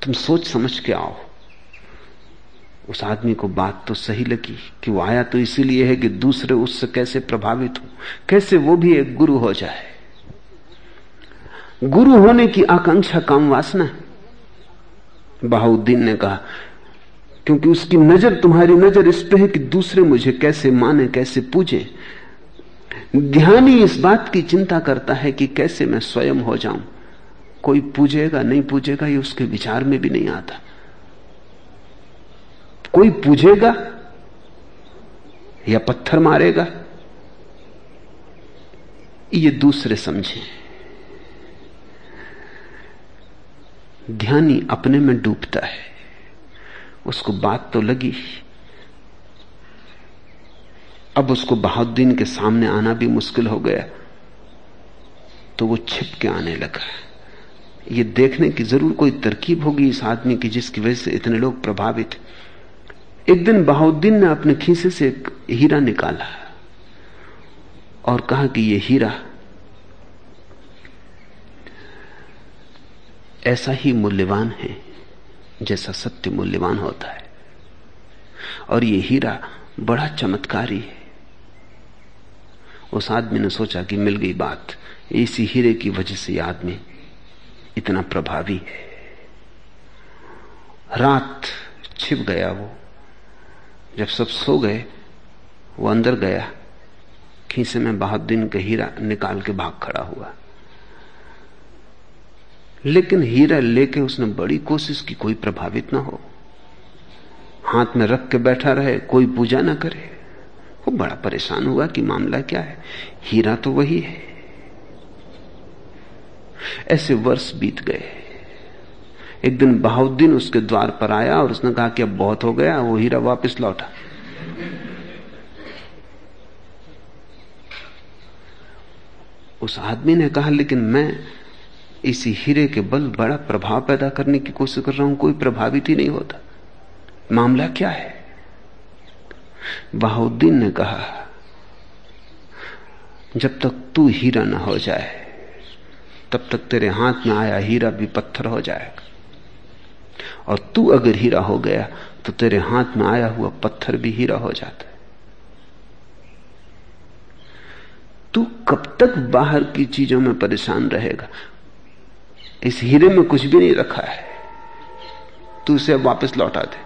तुम सोच समझ के आओ। उस आदमी को बात तो सही लगी कि वो आया तो इसीलिए है कि दूसरे उससे कैसे प्रभावित हो, कैसे वो भी एक गुरु हो जाए। गुरु होने की आकांक्षा काम वासना है। बहाउद्दीन ने कहा, क्योंकि उसकी नज़र, तुम्हारी नज़र इस पे है कि दूसरे मुझे कैसे माने, कैसे पूजे। ध्यानी इस बात की चिंता करता है कि कैसे मैं स्वयं हो जाऊँ। कोई पूजेगा, नहीं पूजेगा, ये उसके विचार में भी नहीं आता। कोई पूजेगा या पत्थर मारेगा, ये दूसरे समझे। ध्यानी अपने में डूबता है। उसको बात तो लगी। अब उसको बहाउद्दीन के सामने आना भी मुश्किल हो गया। तो वो छिप के आने लगा। ये देखने की ज़रूर कोई तरकीब होगी इस आदमी की जिसकी वजह से इतने लोग प्रभावित। एक दिन बहाउद्दीन ने अपने खीसे से एक हीरा निकाला और कहा कि यह हीरा ऐसा ही मूल्यवान है जैसा सत्य मूल्यवान होता है। और ये हीरा बड़ा चमत्कारी है। उस आदमी ने सोचा कि मिल गई बात। इसी हीरे की वजह से आदमी इतना प्रभावी है। रात छिप गया वो। जब सब सो गए, वो अंदर गया। खीसे में बहुत दिन का हीरा निकाल के भाग खड़ा हुआ। लेकिन हीरा लेके उसने बड़ी कोशिश की, कोई प्रभावित ना हो। हाथ में रख के बैठा रहे, कोई पूजा ना करे। वो बड़ा परेशान हुआ कि मामला क्या है। हीरा तो वही है। ऐसे वर्ष बीत गए। एक दिन बहाउद्दीन उसके द्वार पर आया और उसने कहा कि अब बहुत हो गया, वो हीरा वापस लौटा। उस आदमी ने कहा, लेकिन मैं इसी हीरे के बल बड़ा प्रभाव पैदा करने की कोशिश कर रहा हूँ, कोई प्रभावित ही नहीं होता। मामला क्या है? बहाउद्दीन ने कहा, जब तक तू हीरा ना हो जाए, तब तक तेरे हाथ में आया हीरा भी पत्थर हो जाएगा। और तू अगर हीरा हो गया तो तेरे हाथ में आया हुआ पत्थर भी हीरा हो जाता है। तू कब तक बाहर की चीज़ों में परेशान रहेगा? इस हीरे में कुछ भी नहीं रखा है। तू इसे वापस लौटा दे।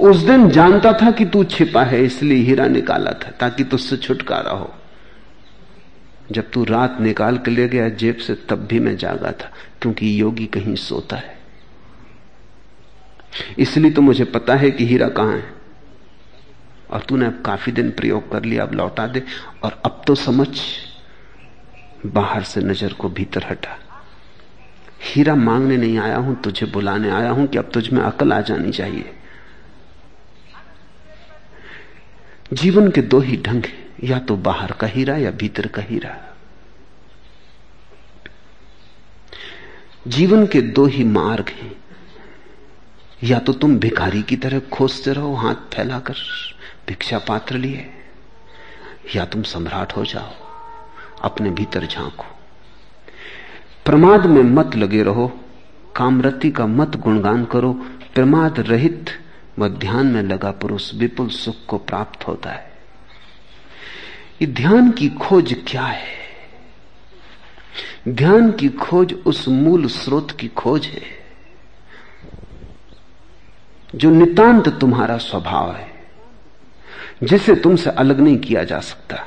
उस दिन जानता था कि तू छिपा है, इसलिए हीरा निकाला था, ताकि तुझसे छुटकारा हो। जब तू रात निकाल के ले गया जेब से, तब भी मैं जागा था, क्योंकि योगी कहीं सोता है। इसलिए तो मुझे पता है कि हीरा कहाँ है। और तूने अब काफ़ी दिन प्रयोग कर लिया, अब लौटा दे। और अब तो समझ। बाहर से नज़र को भीतर हटा। हीरा मांगने नहीं आया हूँ, तुझे बुलाने आया हूँ कि अब तुझ में अकल आ जानी चाहिए। जीवन के दो ही ढंग हैं, या तो बाहर का हीरा या भीतर का हीरा। जीवन के दो ही मार्ग हैं, या तो तुम भिखारी की तरह खोजते रहो, हाथ फैलाकर भिक्षा पात्र लिए, या तुम सम्राट हो जाओ। अपने भीतर झांको। प्रमाद में मत लगे रहो, कामरति का मत गुणगान करो, प्रमाद रहित व ध्यान में लगा पुरुष विपुल सुख को प्राप्त होता है। ये ध्यान की खोज क्या है? ध्यान की खोज उस मूल स्रोत की खोज है, जो नितांत तुम्हारा स्वभाव है, जिसे तुमसे अलग नहीं किया जा सकता।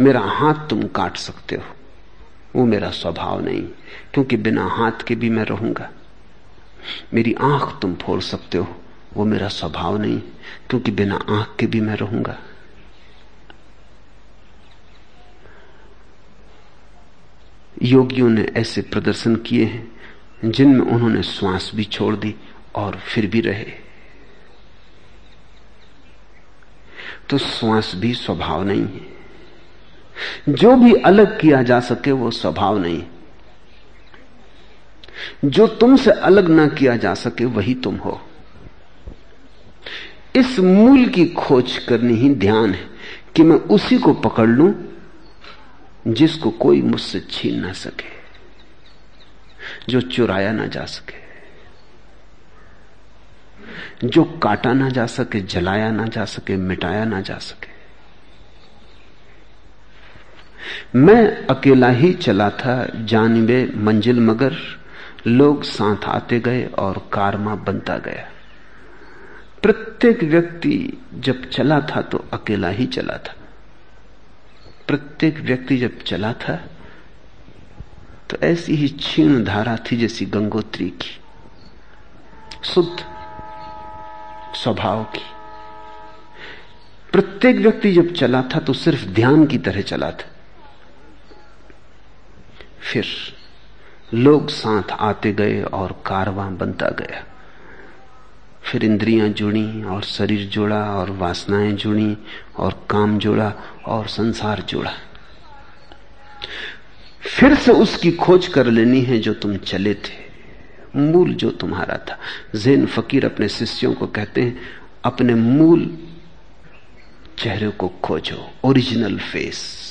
मेरा हाथ तुम काट सकते हो। वो मेरा स्वभाव नहीं, क्योंकि बिना हाथ के भी मैं रहूँगा। मेरी आँख तुम फोड़ सकते हो, वो मेरा स्वभाव नहीं, क्योंकि बिना आँख के भी मैं रहूँगा। योगियों ने ऐसे प्रदर्शन किए हैं, जिनमें उन्होंने श्वास भी छोड़ दी और फिर भी रहे। तो श्वास भी स्वभाव नहीं है। जो भी अलग किया जा सके वो स्वभाव नहीं। जो तुमसे अलग ना किया जा सके वही तुम हो। इस मूल की खोज करनी ही ध्यान है कि मैं उसी को पकड़ लूँ जिसको कोई मुझसे छीन ना सके, जो चुराया ना जा सके, जो काटा ना जा सके, जलाया ना जा सके, मिटाया ना जा सके। मैं अकेला ही चला था, जानबे मंजिल मगर लोग साथ आते गए और कारमा बनता गया। प्रत्येक व्यक्ति जब चला था तो अकेला ही चला था। प्रत्येक व्यक्ति जब चला था तो ऐसी ही क्षीण धारा थी जैसी गंगोत्री की, शुद्ध स्वभाव की। प्रत्येक व्यक्ति जब चला था तो सिर्फ़ ध्यान की तरह चला था। फिर लोग साथ आते गए और कारवां बनता गया। फिर इंद्रियाँ जुड़ी और शरीर जुड़ा और वासनाएँ जुड़ी और काम जुड़ा और संसार जुड़ा। फिर से उसकी खोज कर लेनी है जो तुम चले थे। मूल जो तुम्हारा था। जैन फकीर अपने शिष्यों को कहते हैं, अपने मूल चेहरे को खोजो, ओरिजिनल फेस।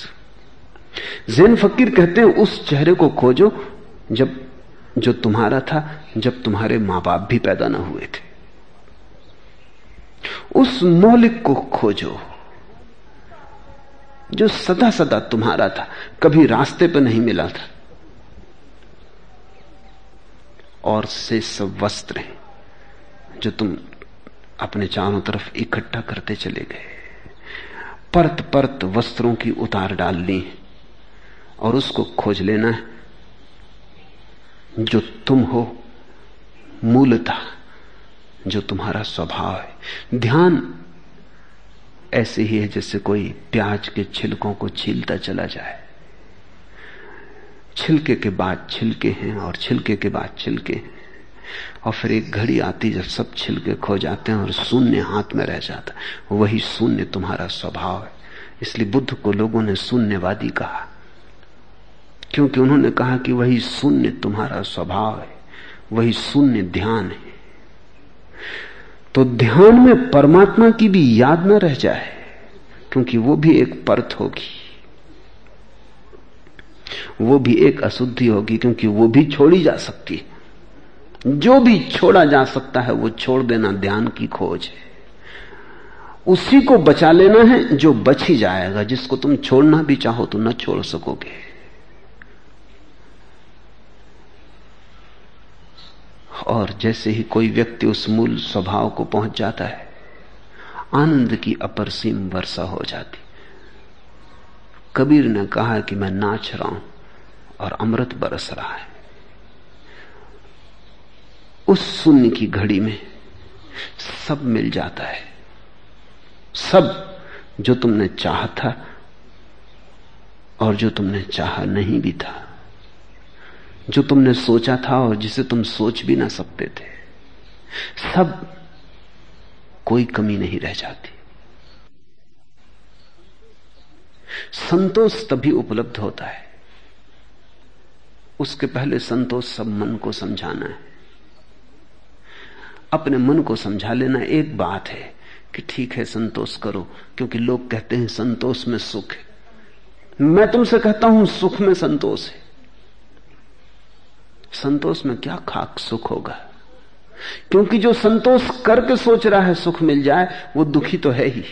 जैन फकीर कहते हैं, उस चेहरे को खोजो, जब, जो तुम्हारा था, जब तुम्हारे माँ बाप भी पैदा ना हुए थे। उस मौलिक को खोजो, जो सदा सदा तुम्हारा था, कभी रास्ते पर नहीं मिला था। और से सब वस्त्र हैं, जो तुम अपने चारों तरफ़ इकट्ठा करते चले गए। परत परत वस्त्रों की उतार डाल ली और उसको खोज लेना है। जो तुम हो, मूलता जो तुम्हारा स्वभाव है। ध्यान ऐसे ही है जैसे कोई प्याज के छिलकों को छीलता चला जाए। छिलके के बाद छिलके हैं और छिलके के बाद छिलके हैं। और फिर एक घड़ी आती जब सब छिलके खो जाते हैं और शून्य हाथ में रह जाता वही शून्य तुम्हारा स्वभाव है। इसलिए बुद्ध को लोगों ने शून्यवादी कहा। क्योंकि उन्होंने कहा कि वही शून्य तुम्हारा स्वभाव है, वही शून्य ध्यान है। तो ध्यान में परमात्मा की भी याद न रह जाए, क्योंकि वो भी एक परत होगी। वो भी एक अशुद्धि होगी, क्योंकि वो भी छोड़ी जा सकती है। जो भी छोड़ा जा सकता है, वो छोड़ देना ध्यान की खोज है। उसी को बचा लेना है जो बच ही जाएगा, जिसको तुम छोड़ना भी चाहो तो न छोड़ सकोगे। और जैसे ही कोई व्यक्ति उस मूल स्वभाव को पहुँच जाता है, आनंद की अपरसीम वर्षा हो जाती। कबीर ने कहा कि मैं नाच रहा हूँ और अमृत बरस रहा है। उस शून्य की घड़ी में सब मिल जाता है। सब जो तुमने चाहा था और जो तुमने चाहा नहीं भी था। जो तुमने सोचा था और जिसे तुम सोच भी ना सकते थे, सब कोई कमी नहीं रह जाती। संतोष तभी उपलब्ध होता है। उसके पहले संतोष सब मन को समझाना है। अपने मन को समझा लेना एक बात है कि ठीक है, संतोष करो, क्योंकि लोग कहते हैं संतोष में सुख है। मैं तुमसे कहता हूँ, सुख में संतोष है। संतोष में क्या खाक सुख होगा? क्योंकि जो संतोष करके सोच रहा है सुख मिल जाए, वो दुखी तो है ही।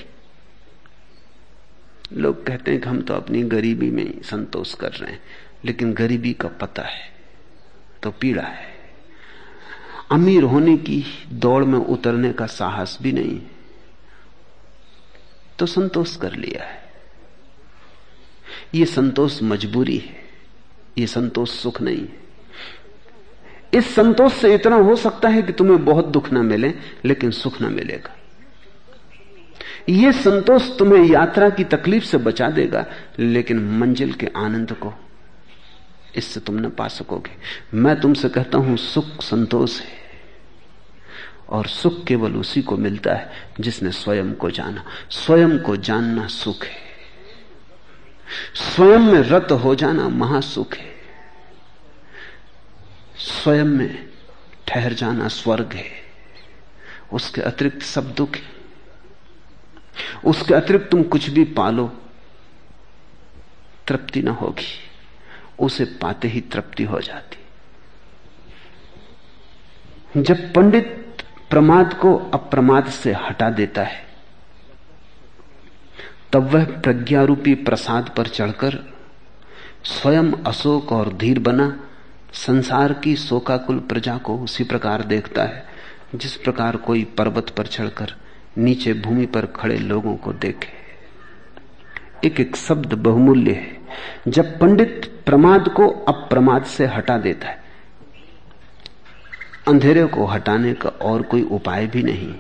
लोग कहते हैं कि हम तो अपनी गरीबी में संतोष कर रहे हैं, लेकिन गरीबी का पता है तो पीड़ा है। अमीर होने की दौड़ में उतरने का साहस भी नहीं तो संतोष कर लिया है। यह संतोष मजबूरी है यह संतोष सुख नहीं है। इस संतोष से इतना हो सकता है कि तुम्हें बहुत दुख ना मिले, लेकिन सुख ना मिलेगा। यह संतोष तुम्हें यात्रा की तकलीफ़ से बचा देगा, लेकिन मंजिल के आनंद को इससे तुम न पा सकोगे। मैं तुमसे कहता हूँ, सुख संतोष है, और सुख केवल उसी को मिलता है जिसने स्वयं को जाना। स्वयं को जानना सुख है। स्वयं में रत हो जाना महासुख है। स्वयं में ठहर जाना स्वर्ग है। उसके अतिरिक्त सब दुख है। उसके अतिरिक्त तुम कुछ भी पालो, तृप्ति ना होगी। उसे पाते ही तृप्ति हो जाती। जब पंडित प्रमाद को अप्रमाद से हटा देता है, तब वह प्रज्ञारूपी प्रसाद पर चढ़कर स्वयं अशोक और धीर बना संसार की शोकाकुल प्रजा को उसी प्रकार देखता है, जिस प्रकार कोई पर्वत पर चढ़कर नीचे भूमि पर खड़े लोगों को देखे। एक एक शब्द बहुमूल्य है, जब पंडित प्रमाद को अप्रमाद से हटा देता है। अंधेरे को हटाने का और कोई उपाय भी नहीं।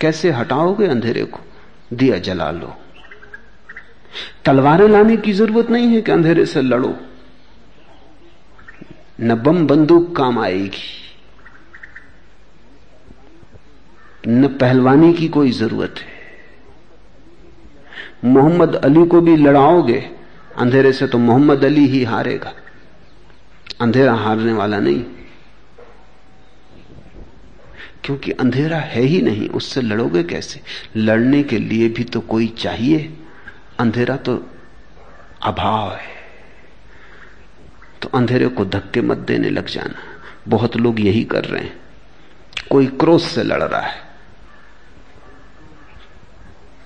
कैसे हटाओगे अंधेरे को? दिया जला लो। तलवारें लाने की ज़रूरत नहीं है कि अंधेरे से लड़ो। न बम बंदूक काम आएगी। न पहलवानी की कोई ज़रूरत है। मोहम्मद अली को भी लड़ाओगे, अंधेरे से तो मोहम्मद अली ही हारेगा। अंधेरा हारने वाला नहीं। क्योंकि अंधेरा है ही नहीं, उससे लड़ोगे कैसे? लड़ने के लिए भी तो कोई चाहिए। अंधेरा तो अभाव है। तो अंधेरे को धक्के मत देने लग जाना। बहुत लोग यही कर रहे हैं। कोई क्रोध से लड़ रहा है।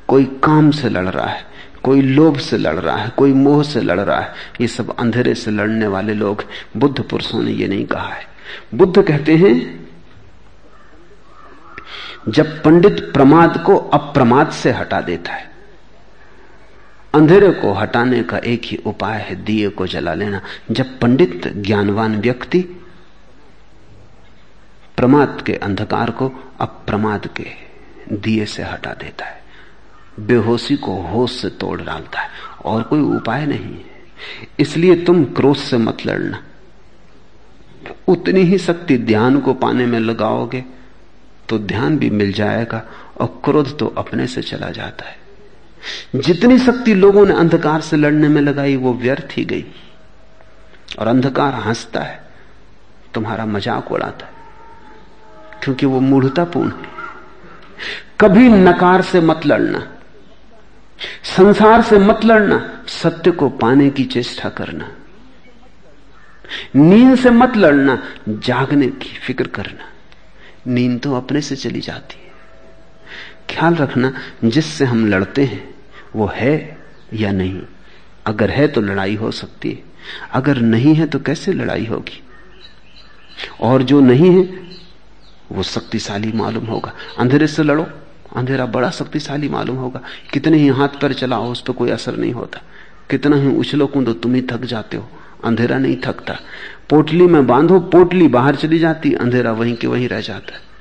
कोई काम से लड़ रहा है। कोई लोभ से लड़ रहा है। कोई मोह से लड़ रहा है। ये सब अंधेरे से लड़ने वाले लोग बुद्ध पुरुषों ने ये नहीं कहा है। बुद्ध कहते हैं, जब पंडित प्रमाद को अप्रमाद से हटा देता है अंधेरे को हटाने का एक ही उपाय है, दिए को जला लेना। जब पंडित ज्ञानवान व्यक्ति प्रमाद के अंधकार को अप्रमाद के दिए से हटा देता है, बेहोशी को होश से तोड़ डालता है, और कोई उपाय नहीं है। इसलिए तुम क्रोध से मत लड़ना। उतनी ही शक्ति ध्यान को पाने में लगाओगे तो ध्यान भी मिल जाएगा, और क्रोध तो अपने से चला जाता है। जितनी शक्ति लोगों ने अंधकार से लड़ने में लगाई, वो व्यर्थ ही गई। और अंधकार हंसता है, तुम्हारा मज़ाक उड़ाता है, क्योंकि वो मूढ़तापूर्ण है। कभी नकार से मत लड़ना, संसार से मत लड़ना, सत्य को पाने की चेष्टा करना, नींद से मत लड़ना, जागने की फ़िक्र करना। नींद तो अपने से चली जाती है। ख्याल रखना, जिससे हम लड़ते हैं वो है या नहीं? अगर है तो लड़ाई हो सकती है। अगर नहीं है तो कैसे लड़ाई होगी? और जो नहीं है, वो शक्तिशाली मालूम होगा। अंधेरे से लड़ो। अंधेरा बड़ा शक्तिशाली मालूम होगा। कितने ही हाथ पर चलाओ, उस पर कोई असर नहीं होता। कितना ही उछलो कूदो, तुम ही थक जाते हो। अंधेरा नहीं थकता। पोटली में बांधो, पोटली बाहर चली जाती, अंधेरा वहीं के वहीं रह जाता है।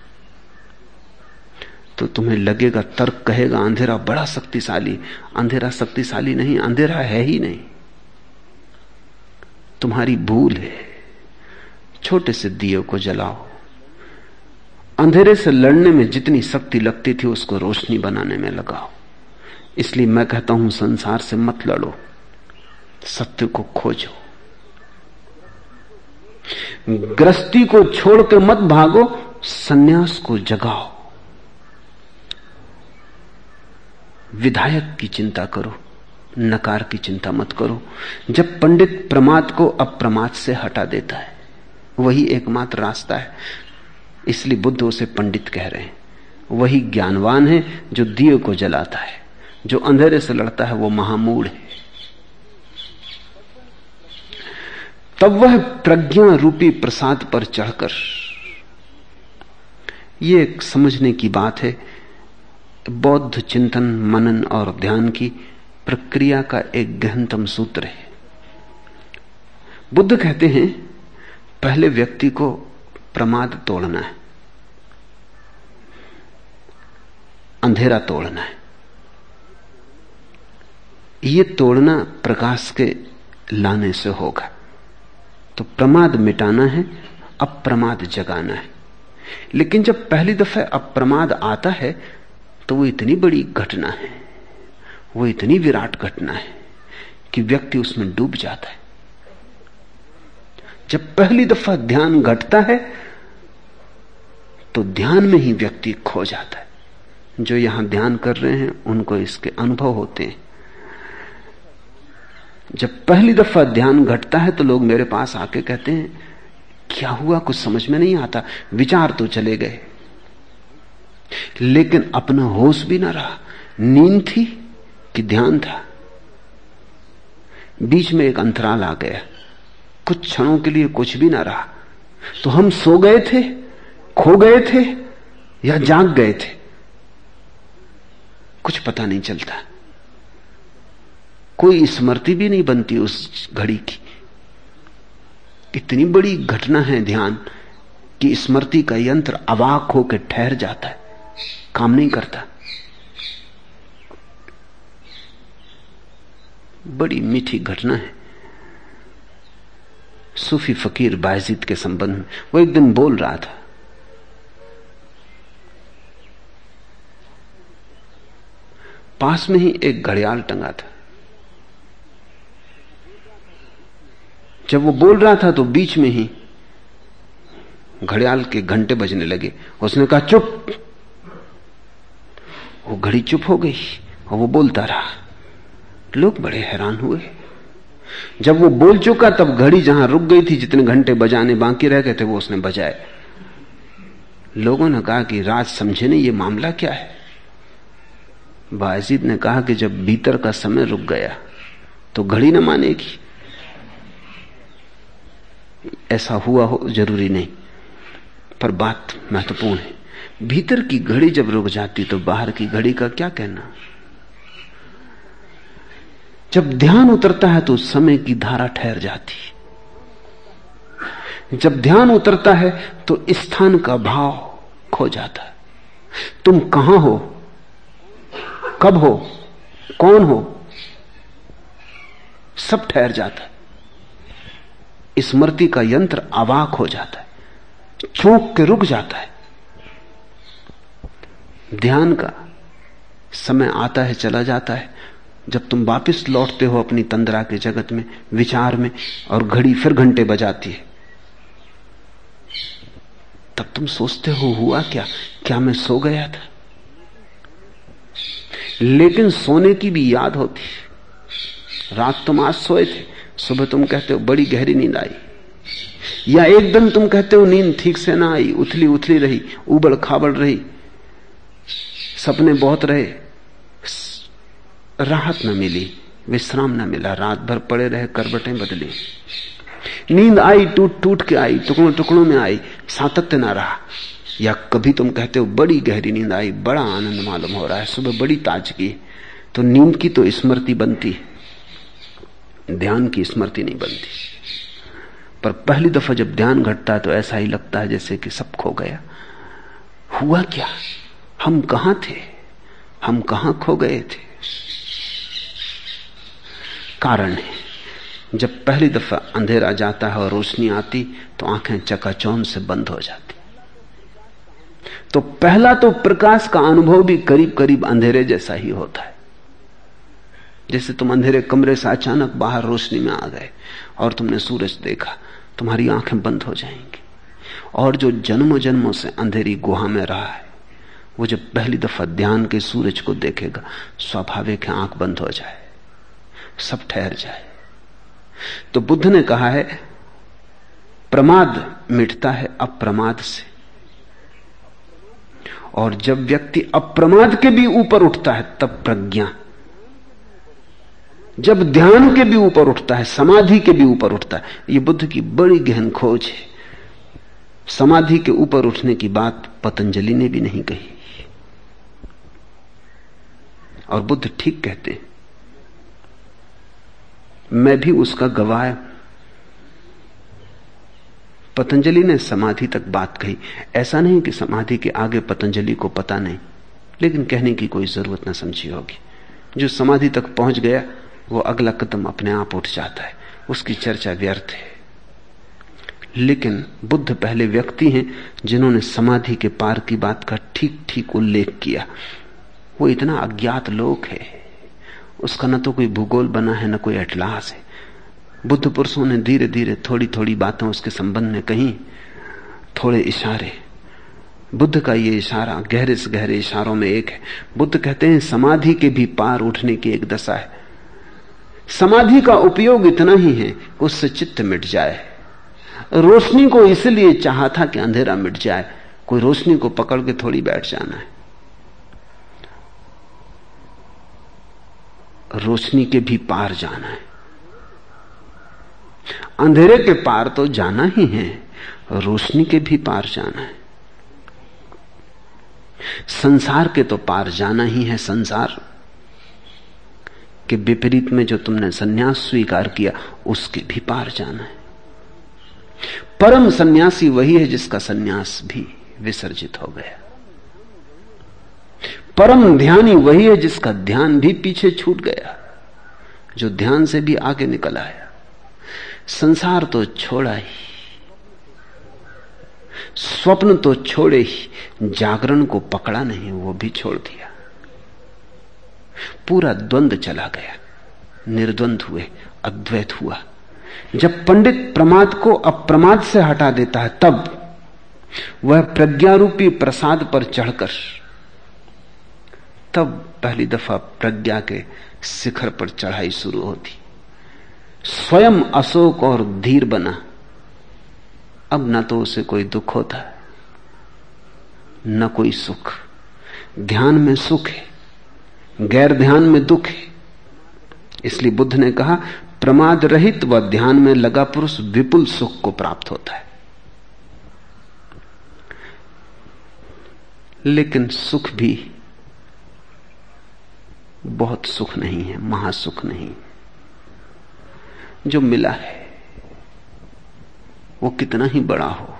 तो तुम्हें लगेगा, तर्क कहेगा, अंधेरा बड़ा शक्तिशाली। अंधेरा शक्तिशाली नहीं, अंधेरा है ही नहीं। तुम्हारी भूल है। छोटे से दिए को जलाओ। अंधेरे से लड़ने में जितनी शक्ति लगती थी, उसको रोशनी बनाने में लगाओ। इसलिए मैं कहता हूँ, संसार से मत लड़ो। सत्य को खोजो। ग्रस्ती को छोड़ के मत भागो, सन्यास को जगाओ। विधायक की चिंता करो, नकार की चिंता मत करो। जब पंडित प्रमाद को अप्रमाद से हटा देता है, वही एकमात्र रास्ता है। इसलिए बुद्ध उसे पंडित कह रहे हैं। वही ज्ञानवान है जो दिए को जलाता है। जो अंधेरे से लड़ता है, वो महामूढ़ है। तब वह प्रज्ञा रूपी प्रसाद पर चढ़कर, ये एक समझने की बात है बौद्ध चिंतन, मनन और ध्यान की प्रक्रिया का एक गहनतम सूत्र है। बुद्ध कहते हैं, पहले व्यक्ति को प्रमाद तोड़ना है। अंधेरा तोड़ना है। ये तोड़ना प्रकाश के लाने से होगा। तो प्रमाद मिटाना है, अप्रमाद जगाना है। लेकिन जब पहली दफे अप्रमाद आता है तो वो इतनी बड़ी घटना है, वो इतनी विराट घटना है कि व्यक्ति उसमें डूब जाता है। जब पहली दफ़ा ध्यान घटता है तो ध्यान में ही व्यक्ति खो जाता है। जो यहाँ ध्यान कर रहे हैं, उनको इसके अनुभव होते हैं। जब पहली दफ़ा ध्यान घटता है तो लोग मेरे पास आके कहते हैं, क्या हुआ? कुछ समझ में नहीं आता। विचार तो चले गए। लेकिन अपना होश भी ना रहा। नींद थी कि ध्यान था। बीच में एक अंतराल आ गया। कुछ क्षणों के लिए कुछ भी ना रहा। तो हम सो गए थे, खो गए थे या जाग गए थे? कुछ पता नहीं चलता। कोई स्मृति भी नहीं बनती उस घड़ी की। इतनी बड़ी घटना है ध्यान कि स्मृति का यंत्र अवाक होकर ठहर जाता है। काम नहीं करता। बड़ी मीठी घटना है। सूफी फकीर बायजीद के संबंध में, वो एक दिन बोल रहा था। पास में ही एक घड़ियाल टंगा था। जब वो बोल रहा था तो बीच में ही घड़ियाल के घंटे बजने लगे। उसने कहा, चुप! वो घड़ी चुप हो गई और वो बोलता रहा। लोग बड़े हैरान हुए। जब वो बोल चुका तब घड़ी जहाँ रुक गई थी जितने घंटे बजाने बाकी रह गए थे वो उसने बजाए। लोगों ने कहा कि राज समझे नहीं, ये मामला क्या है? बाजीद ने कहा कि जब भीतर का समय रुक गया तो घड़ी न मानेगी। ऐसा हुआ हो, ज़रूरी नहीं। पर बात महत्वपूर्ण है। भीतर की घड़ी जब रुक जाती तो बाहर की घड़ी का क्या कहना? जब ध्यान उतरता है तो समय की धारा ठहर जाती। जब ध्यान उतरता है तो स्थान का भाव खो जाता। है तुम कहाँ हो? कब हो? कौन हो? सब ठहर जाता। है स्मृति का यंत्र अवाक हो जाता है। चौंक के रुक जाता है। ध्यान का समय आता है, चला जाता है। जब तुम वापस लौटते हो अपनी तंद्रा के जगत में, विचार में, और घड़ी फिर घंटे बजाती है, तब तुम सोचते हो, हुआ क्या? क्या मैं सो गया था? लेकिन सोने की भी याद होती है। रात तुम आज सोए थे, सुबह तुम कहते हो, बड़ी गहरी नींद आई। या एकदम तुम कहते हो, नींद ठीक से ना आई उथली उथली रही उबड़ खाबड़ रही सपने बहुत रहे। राहत न मिली, विश्राम न मिला, रात भर पड़े रहे करबटें बदली। नींद आई, टूट टूट के आई, टुकड़ों टुकड़ों में आई, सातत्य ना रहा। या कभी तुम कहते हो, बड़ी गहरी नींद आई, बड़ा आनंद मालूम हो रहा है, सुबह बड़ी ताजगी। तो नींद की तो स्मृति बनती। ध्यान की स्मृति नहीं बनती। पर पहली दफ़ा जब ध्यान घटता है तो ऐसा ही लगता है जैसे कि सब खो गया। हुआ क्या? हम कहाँ थे? हम कहाँ खो गए थे? कारण है। जब पहली दफ़ा अंधेरा जाता है और रोशनी आती तो आँखें चकाचौंध से बंद हो जाती। तो पहला तो प्रकाश का अनुभव भी करीब करीब अंधेरे जैसा ही होता है। जैसे तुम अंधेरे कमरे से अचानक बाहर रोशनी में आ गए और तुमने सूरज देखा, तुम्हारी आँखें बंद हो जाएँगी। और जो जन्मों जन्मों से अंधेरी गुहा में रहा है वो जब पहली दफ़ा ध्यान के सूरज को देखेगा, स्वाभाविक है आँख बंद हो जाए, सब ठहर जाए। तो बुद्ध ने कहा है, प्रमाद मिटता है अप्रमाद से। और जब व्यक्ति अप्रमाद के भी ऊपर उठता है, तब प्रज्ञा। जब ध्यान के भी ऊपर उठता है, समाधि के भी ऊपर उठता है, ये बुद्ध की बड़ी गहन खोज है। समाधि के ऊपर उठने की बात पतंजलि ने भी नहीं कही। और बुद्ध ठीक कहते मैं भी उसका गवाह। पतंजलि ने समाधि तक बात कही। ऐसा नहीं कि समाधि के आगे पतंजलि को पता नहीं, लेकिन कहने की कोई ज़रूरत ना समझी होगी। जो समाधि तक पहुँच गया, वो अगला कदम अपने आप उठ जाता है। उसकी चर्चा व्यर्थ है। लेकिन बुद्ध पहले व्यक्ति हैं, जिन्होंने समाधि के पार की बात का ठीक ठीक उल्लेख किया। वो इतना अज्ञात लोक है। उसका न तो कोई भूगोल बना है, न कोई अटलास है। बुद्ध पुरुषों ने धीरे धीरे थोड़ी थोड़ी बातें उसके संबंध में कही, थोड़े इशारे। बुद्ध का ये इशारा गहरे से गहरे इशारों में एक है। बुद्ध कहते हैं, समाधि के भी पार उठने की एक दशा है। समाधि का उपयोग इतना ही है उससे चित्त मिट जाए। रोशनी को इसलिए चाहा था कि अंधेरा मिट जाए। कोई रोशनी को पकड़ के थोड़ी बैठ जाना है। रोशनी के भी पार जाना है। अंधेरे के पार तो जाना ही है, रोशनी के भी पार जाना है। संसार के तो पार जाना ही है संसार, के विपरीत में जो तुमने सन्यास स्वीकार किया, उसके भी पार जाना है। परम सन्यासी वही है जिसका सन्यास भी विसर्जित हो गया। परम ध्यानी वही है जिसका ध्यान भी पीछे छूट गया, जो ध्यान से भी आगे निकल आया। संसार तो छोड़ा ही, स्वप्न तो छोड़े ही, जागरण को पकड़ा नहीं, वो भी छोड़ दिया। पूरा द्वंद चला गया, निर्द्वंद हुए, अद्वैत हुआ। जब पंडित प्रमाद को अप्रमाद से हटा देता है, तब वह प्रज्ञारूपी प्रसाद पर चढ़कर तब पहली दफ़ा प्रज्ञा के शिखर पर चढ़ाई शुरू होती। स्वयं अशोक और धीर बना। अब न तो उसे कोई दुख होता, न कोई सुख। ध्यान में सुख है, गैर ध्यान में दुख है। इसलिए बुद्ध ने कहा, प्रमाद रहित व ध्यान में लगा पुरुष विपुल सुख को प्राप्त होता है। लेकिन सुख भी बहुत सुख नहीं है, महासुख नहीं। जो मिला है, वो कितना ही बड़ा हो,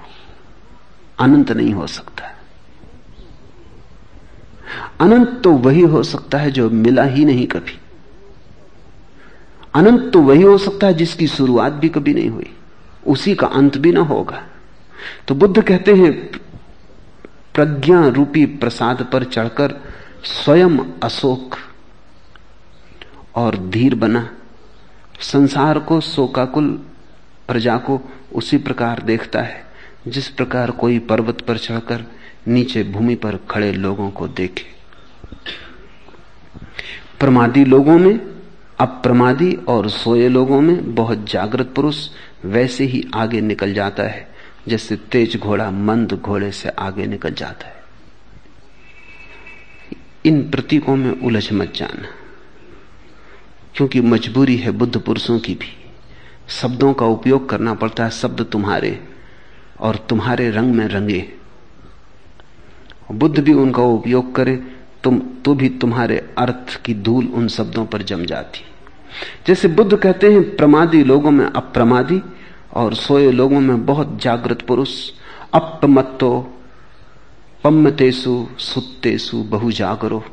अनंत नहीं हो सकता। अनंत तो वही हो सकता है जो मिला ही नहीं कभी। अनंत तो वही हो सकता है जिसकी शुरुआत भी कभी नहीं हुई। उसी का अंत भी ना होगा। तो बुद्ध कहते हैं, प्रज्ञा रूपी प्रसाद पर चढ़कर स्वयं अशोक और धीर बना। संसार को शोकाकुल प्रजा को उसी प्रकार देखता है, जिस प्रकार कोई पर्वत पर चढ़कर नीचे भूमि पर खड़े लोगों को देखे। प्रमादी लोगों में, अप्रमादी और सोए लोगों में बहुत जागृत पुरुष वैसे ही आगे निकल जाता है, जैसे तेज घोड़ा मंद घोड़े से आगे निकल जाता है। इन प्रतीकों में उलझ मत जाना। क्योंकि मजबूरी है बुद्ध पुरुषों की भी। शब्दों का उपयोग करना पड़ता है शब्द तुम्हारे, और तुम्हारे रंग में रंगे। बुद्ध भी उनका उपयोग करे, तुम तो भी तुम्हारे अर्थ की धूल उन शब्दों पर जम जाती। जैसे बुद्ध कहते हैं, प्रमादी लोगों में अप्रमादी, और सोए लोगों में बहुत जागृत पुरुष। अपमत्तो पम्मतेसु सुत्तेसु बहु जागरो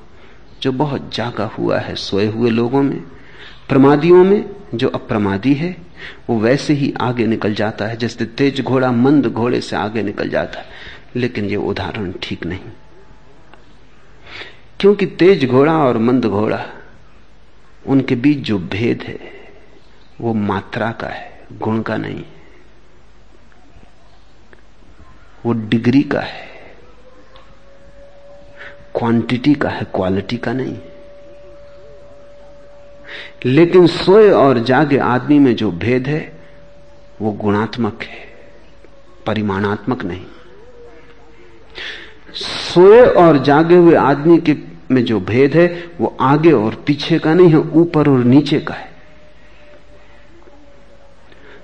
जो बहुत जागा हुआ है सोए हुए लोगों में। प्रमादियों में जो अप्रमादी है, वो वैसे ही आगे निकल जाता है, जैसे तेज घोड़ा मंद घोड़े से आगे निकल जाता है, लेकिन ये उदाहरण ठीक नहीं। क्योंकि तेज घोड़ा और मंद घोड़ा, उनके बीच जो भेद है, वो मात्रा का है, गुण का नहीं वो डिग्री का है, क्वांटिटी का है, क्वालिटी का नहीं लेकिन सोए और जागे आदमी में जो भेद है, वो गुणात्मक है, परिमाणात्मक नहीं। सोए और जागे हुए आदमी के में जो भेद है, वो आगे और पीछे का नहीं है, ऊपर और नीचे का है।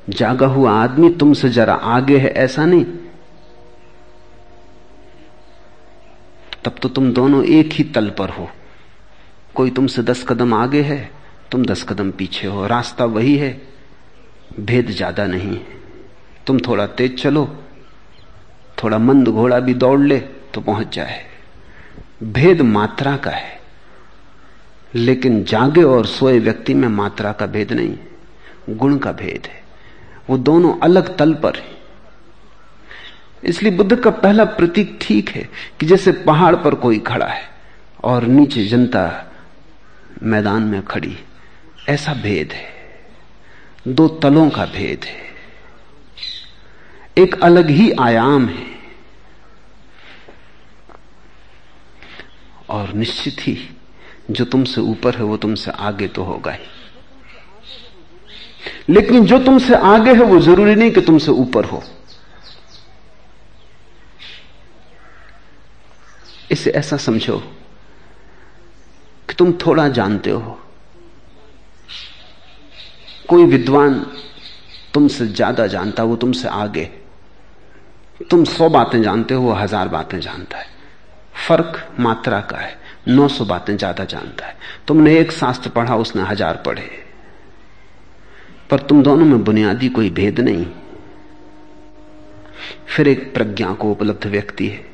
जागा हुआ आदमी तुमसे जरा आगे है, ऐसा नहीं। तब तो तुम दोनों एक ही तल पर हो। कोई तुमसे दस कदम आगे है तुम दस कदम पीछे हो। रास्ता वही है। भेद ज़्यादा नहीं है। तुम थोड़ा तेज चलो। थोड़ा मंद घोड़ा भी दौड़ ले तो पहुँच जाए। भेद मात्रा का है। लेकिन जागे और सोए व्यक्ति में मात्रा का भेद नहीं। गुण का भेद है। वो दोनों अलग तल पर है। इसलिए बुद्ध का पहला प्रतीक ठीक है कि जैसे पहाड़ पर कोई खड़ा है और नीचे जनता मैदान में खड़ी ऐसा भेद है। दो तलों का भेद है। एक अलग ही आयाम है। और निश्चित ही जो तुमसे ऊपर है, वो तुमसे आगे तो होगा ही। लेकिन जो तुमसे आगे है, वो ज़रूरी नहीं कि तुमसे ऊपर हो। इसे ऐसा समझो कि तुम थोड़ा जानते हो। कोई विद्वान तुमसे ज़्यादा जानता वो तुमसे आगे तुम सौ बातें जानते हो, वो हज़ार बातें जानता है। फ़र्क मात्रा का है, नौ सौ बातें ज़्यादा जानता है। तुमने एक शास्त्र पढ़ा, उसने हज़ार पढ़े। पर तुम दोनों में बुनियादी कोई भेद नहीं। फिर एक प्रज्ञा को उपलब्ध व्यक्ति है।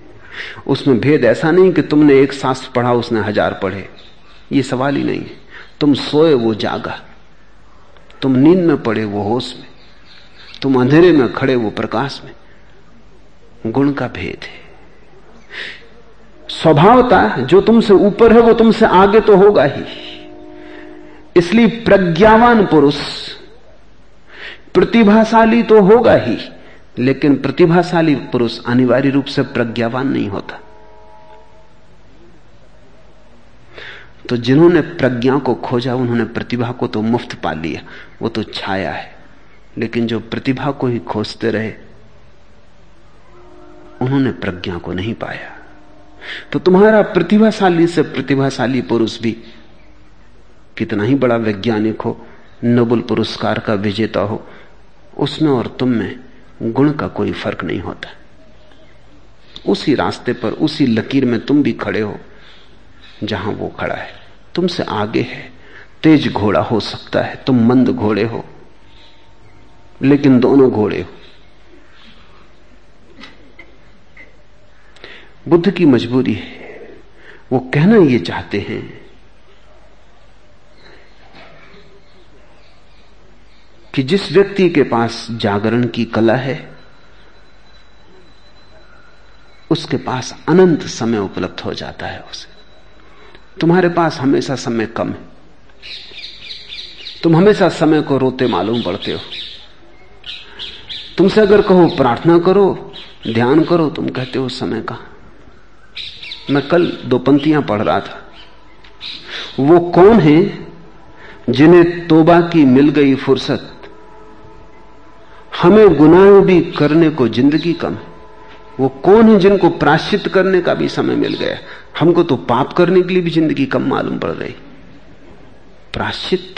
उसमें भेद ऐसा नहीं कि तुमने एक शास्त्र पढ़ा, उसने हज़ार पढ़े। ये सवाल ही नहीं है। तुम सोए, वो जागा। तुम नींद में पड़े वो होश में, तुम अंधेरे में खड़े वो प्रकाश में। गुण का भेद है। स्वभावता जो तुमसे ऊपर है वो तुमसे आगे तो होगा ही। इसलिए प्रज्ञावान पुरुष प्रतिभाशाली तो होगा ही, लेकिन प्रतिभाशाली पुरुष अनिवार्य रूप से प्रज्ञावान नहीं होता। तो जिन्होंने प्रज्ञा को खोजा, उन्होंने प्रतिभा को तो मुफ़्त पा लिया। वो तो छाया है। लेकिन जो प्रतिभा को ही खोजते रहे, उन्होंने प्रज्ञा को नहीं पाया। तो तुम्हारा प्रतिभाशाली से प्रतिभाशाली पुरुष भी कितना ही बड़ा वैज्ञानिक हो, नोबल पुरस्कार का विजेता हो, उसमें और तुम में गुण का कोई फ़र्क नहीं होता। उसी रास्ते पर, उसी लकीर में तुम भी खड़े हो, जहाँ वो खड़ा है। तुमसे आगे है। तेज घोड़ा हो सकता है। तुम मंद घोड़े हो, लेकिन दोनों घोड़े हो। बुद्ध की मजबूरी है। वो कहना ये चाहते हैं, कि जिस व्यक्ति के पास जागरण की कला है, उसके पास अनंत समय उपलब्ध हो जाता है उसे। तुम्हारे पास हमेशा समय कम है। तुम हमेशा समय को रोते मालूम पड़ते हो। तुमसे अगर कहो, प्रार्थना करो, ध्यान करो, तुम कहते हो, समय का मैं कल दो पंक्तियाँ पढ़ रहा था। वो कौन है जिन्हें तोबा की मिल गई फुर्सत? हमें गुनाह भी करने को ज़िंदगी कम वो कौन है जिनको प्राश्चित करने का भी समय मिल गया हमको तो पाप करने के लिए भी ज़िंदगी कम मालूम पड़ रही? प्राश्चित।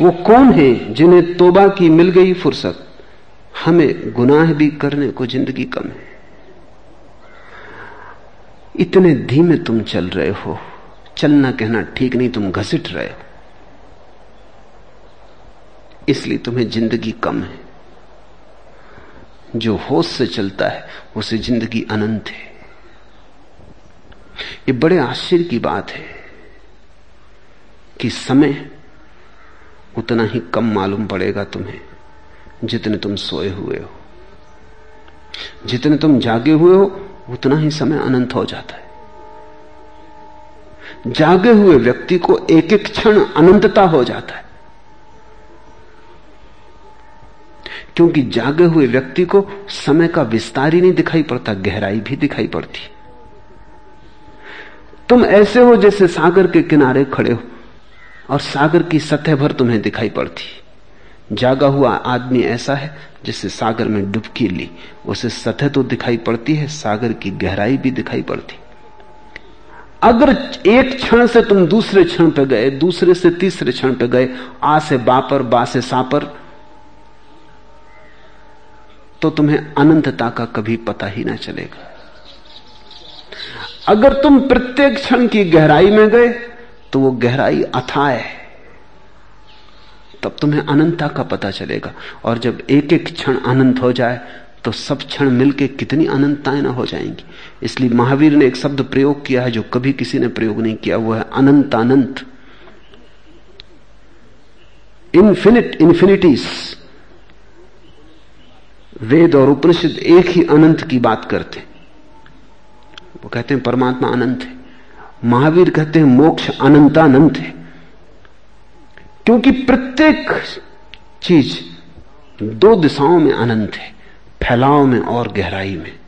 वो कौन है जिन्हें तोबा की मिल गई फुर्सत? हमें गुनाह भी करने को ज़िंदगी कम है। इतने धीमे तुम चल रहे हो। चलना कहना ठीक नहीं, तुम घसीट रहे हो। इसलिए तुम्हें ज़िंदगी कम है। जो होश से चलता है, उसे ज़िंदगी अनंत है। ये बड़े आश्चर्य की बात है कि समय उतना ही कम मालूम पड़ेगा तुम्हें, जितने तुम सोए हुए हो। जितने तुम जागे हुए हो, उतना ही समय अनंत हो जाता है। जागे हुए व्यक्ति को एक एक क्षण अनंतता हो जाता है। क्योंकि जागे हुए व्यक्ति को समय का विस्तार ही नहीं दिखाई पड़ता, गहराई भी दिखाई पड़ती। तुम ऐसे हो जैसे सागर के किनारे खड़े हो, और सागर की सतह भर तुम्हें दिखाई पड़ती। जागा हुआ आदमी ऐसा है जिससे सागर में डुबकी ली, उसे सतह तो दिखाई पड़ती है, सागर की गहराई भी दिखाई पड़ती। अगर एक क्षण से तुम दूसरे क्षण पे गए, दूसरे से तीसरे क्षण पे गए, आ से बापर, बा से सापर तो तुम्हें अनंतता का कभी पता ही ना चलेगा। अगर तुम प्रत्येक क्षण की गहराई में गए तो वो गहराई अथाय है। तब तुम्हें अनंतता का पता चलेगा। और जब एक एक क्षण अनंत हो जाए तो सब क्षण मिलके कितनी अनंतताएँ ना हो जाएँगी। इसलिए महावीर ने एक शब्द प्रयोग किया है, जो कभी किसी ने प्रयोग नहीं किया। वो है अनंत अनंत इन्फिनिट इन्फिनिटीज वेद और उपनिषद एक ही अनंत की बात करते वो कहते हैं परमात्मा अनंत है। महावीर कहते हैं मोक्ष अनंतानंत है। क्योंकि प्रत्येक चीज़ दो दिशाओं में अनंत है, फैलाव में और गहराई में।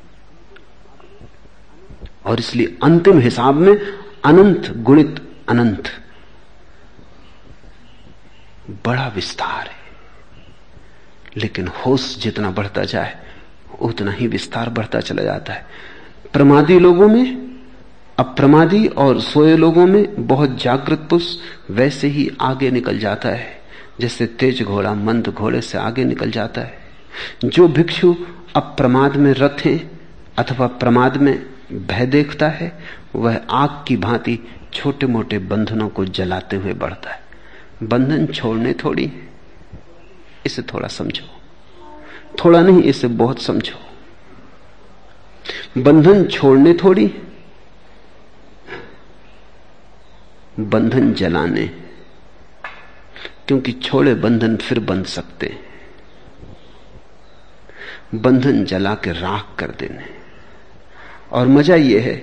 और इसलिए अंतिम हिसाब में अनंत गुणित अनंत। बड़ा विस्तार है। लेकिन होश जितना बढ़ता जाए, उतना ही विस्तार बढ़ता चला जाता है। प्रमादी लोगों में, अप्रमादी और सोए लोगों में बहुत जागृत पुरुष वैसे ही आगे निकल जाता है, जैसे तेज घोड़ा मंद घोड़े से आगे निकल जाता है। जो भिक्षु अप्रमाद में रथ है अथवा प्रमाद में भय देखता है, वह आग की भांति छोटे मोटे बंधनों को जलाते हुए बढ़ता है। बंधन छोड़ने थोड़ी इसे थोड़ा समझो। थोड़ा नहीं, इसे बहुत समझो। बंधन छोड़ने थोड़ी, बंधन जलाने। क्योंकि छोड़े बंधन फिर बंध सकते बंधन जला के राख कर देने। और मज़ा यह है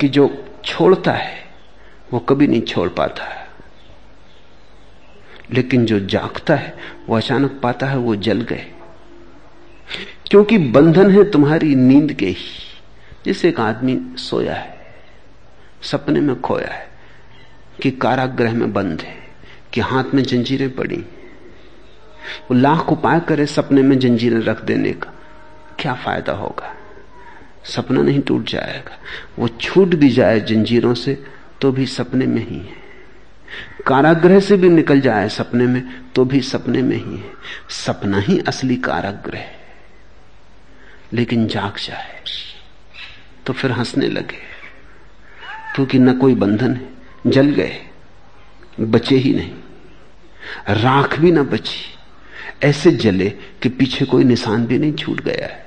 कि जो छोड़ता है, वो कभी नहीं छोड़ पाता है। लेकिन जो जागता है, वो अचानक पाता है, वो जल गए। क्योंकि बंधन है तुम्हारी नींद के ही, जिसे एक आदमी सोया है, सपने में खोया है, कि कारागृह में बंद है, कि हाथ में जंजीरें पड़ी। वो लाख उपाय करे सपने में जंजीरें रख देने का, क्या फ़ायदा होगा? सपना नहीं टूट जाएगा। वो छूट भी जाए जंजीरों से तो भी सपने में ही है। कारागृह से भी निकल जाए सपने में तो भी सपने में ही है। सपना ही असली कारागृह लेकिन जाग जाए तो फिर हंसने लगे। क्योंकि न कोई बंधन है, जल गए, बचे ही नहीं। राख भी ना बची, ऐसे जले कि पीछे कोई निशान भी नहीं छूट गया है।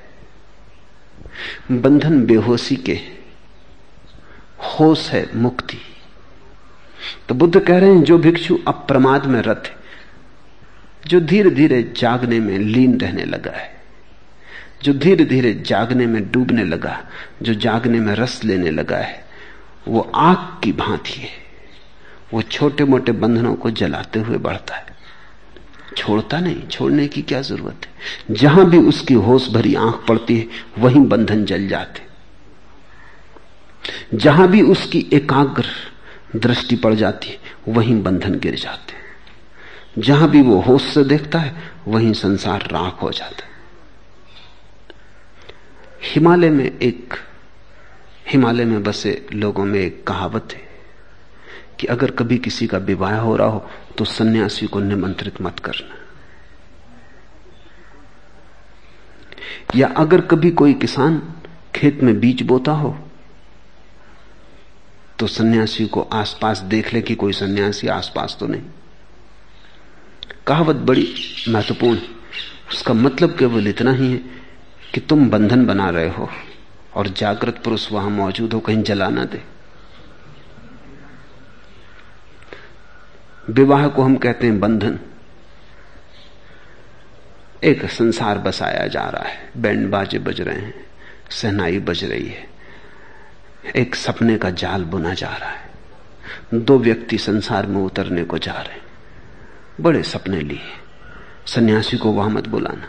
बंधन बेहोशी के होश है मुक्ति। तो बुद्ध कह रहे हैं, जो भिक्षु अप्रमाद में रथ जो धीरे धीरे जागने में लीन रहने लगा है, जो धीरे धीरे जागने में डूबने लगा, जो जागने में रस लेने लगा है, वो आग की भांति है। वो छोटे मोटे बंधनों को जलाते हुए बढ़ता है। छोड़ता नहीं, छोड़ने की क्या ज़रूरत है? जहाँ भी उसकी होश भरी आँख पड़ती है, वहीं बंधन जल जाते जहाँ भी उसकी एकाग्र दृष्टि पड़ जाती है, वहीं बंधन गिर जाते जहाँ भी वो होश से देखता है, वहीं संसार राख हो जाता है। हिमालय में एक, हिमालय में बसे लोगों में एक कहावत है कि अगर कभी किसी का विवाह हो रहा हो तो सन्यासी को निमंत्रित मत करना। या अगर कभी कोई किसान खेत में बीज बोता हो तो सन्यासी को आसपास देख ले कि कोई सन्यासी आसपास तो नहीं। कहावत बड़ी महत्वपूर्ण उसका मतलब केवल इतना ही है कि तुम बंधन बना रहे हो और जागृत पुरुष वहाँ मौजूद हो, कहीं जला ना दे। विवाह को हम कहते हैं बंधन। एक संसार बसाया जा रहा है। बैंड बाजे बज रहे हैं, सहनाई बज रही है। एक सपने का जाल बुना जा रहा है। दो व्यक्ति संसार में उतरने को जा रहे हैं। बड़े सपने लिए। सन्यासी को वहाँ मत बुलाना।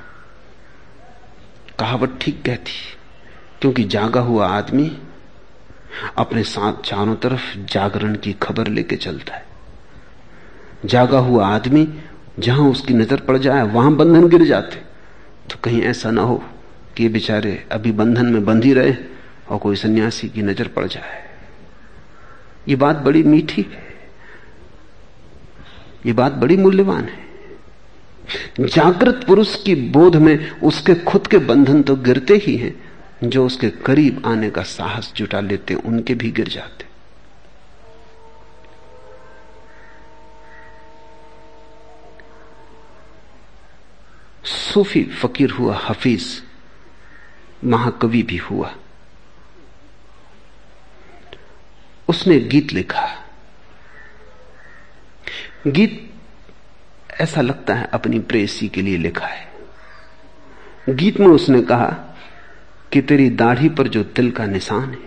कहावत ठीक कहती क्योंकि जागा हुआ आदमी अपने साथ चारों तरफ़ जागरण की खबर लेके चलता है। जागा हुआ आदमी जहाँ उसकी नज़र पड़ जाए, वहाँ बंधन गिर जाते। तो कहीं ऐसा ना हो कि बेचारे अभी बंधन में बंधी रहे। और कोई सन्यासी की नज़र पड़ जाए। ये बात बड़ी मीठी है। ये बात बड़ी मूल्यवान है। जागृत पुरुष की बोध में उसके खुद के बंधन तो गिरते ही हैं, जो उसके करीब आने का साहस जुटा लेते, उनके भी गिर जाते। सूफी फकीर हुआ, हफीज, महाकवि भी हुआ। उसने गीत लिखा। गीत ऐसा लगता है अपनी प्रेसी के लिए लिखा है। गीत में उसने कहा कि तेरी दाढ़ी पर जो तिल का निशान है,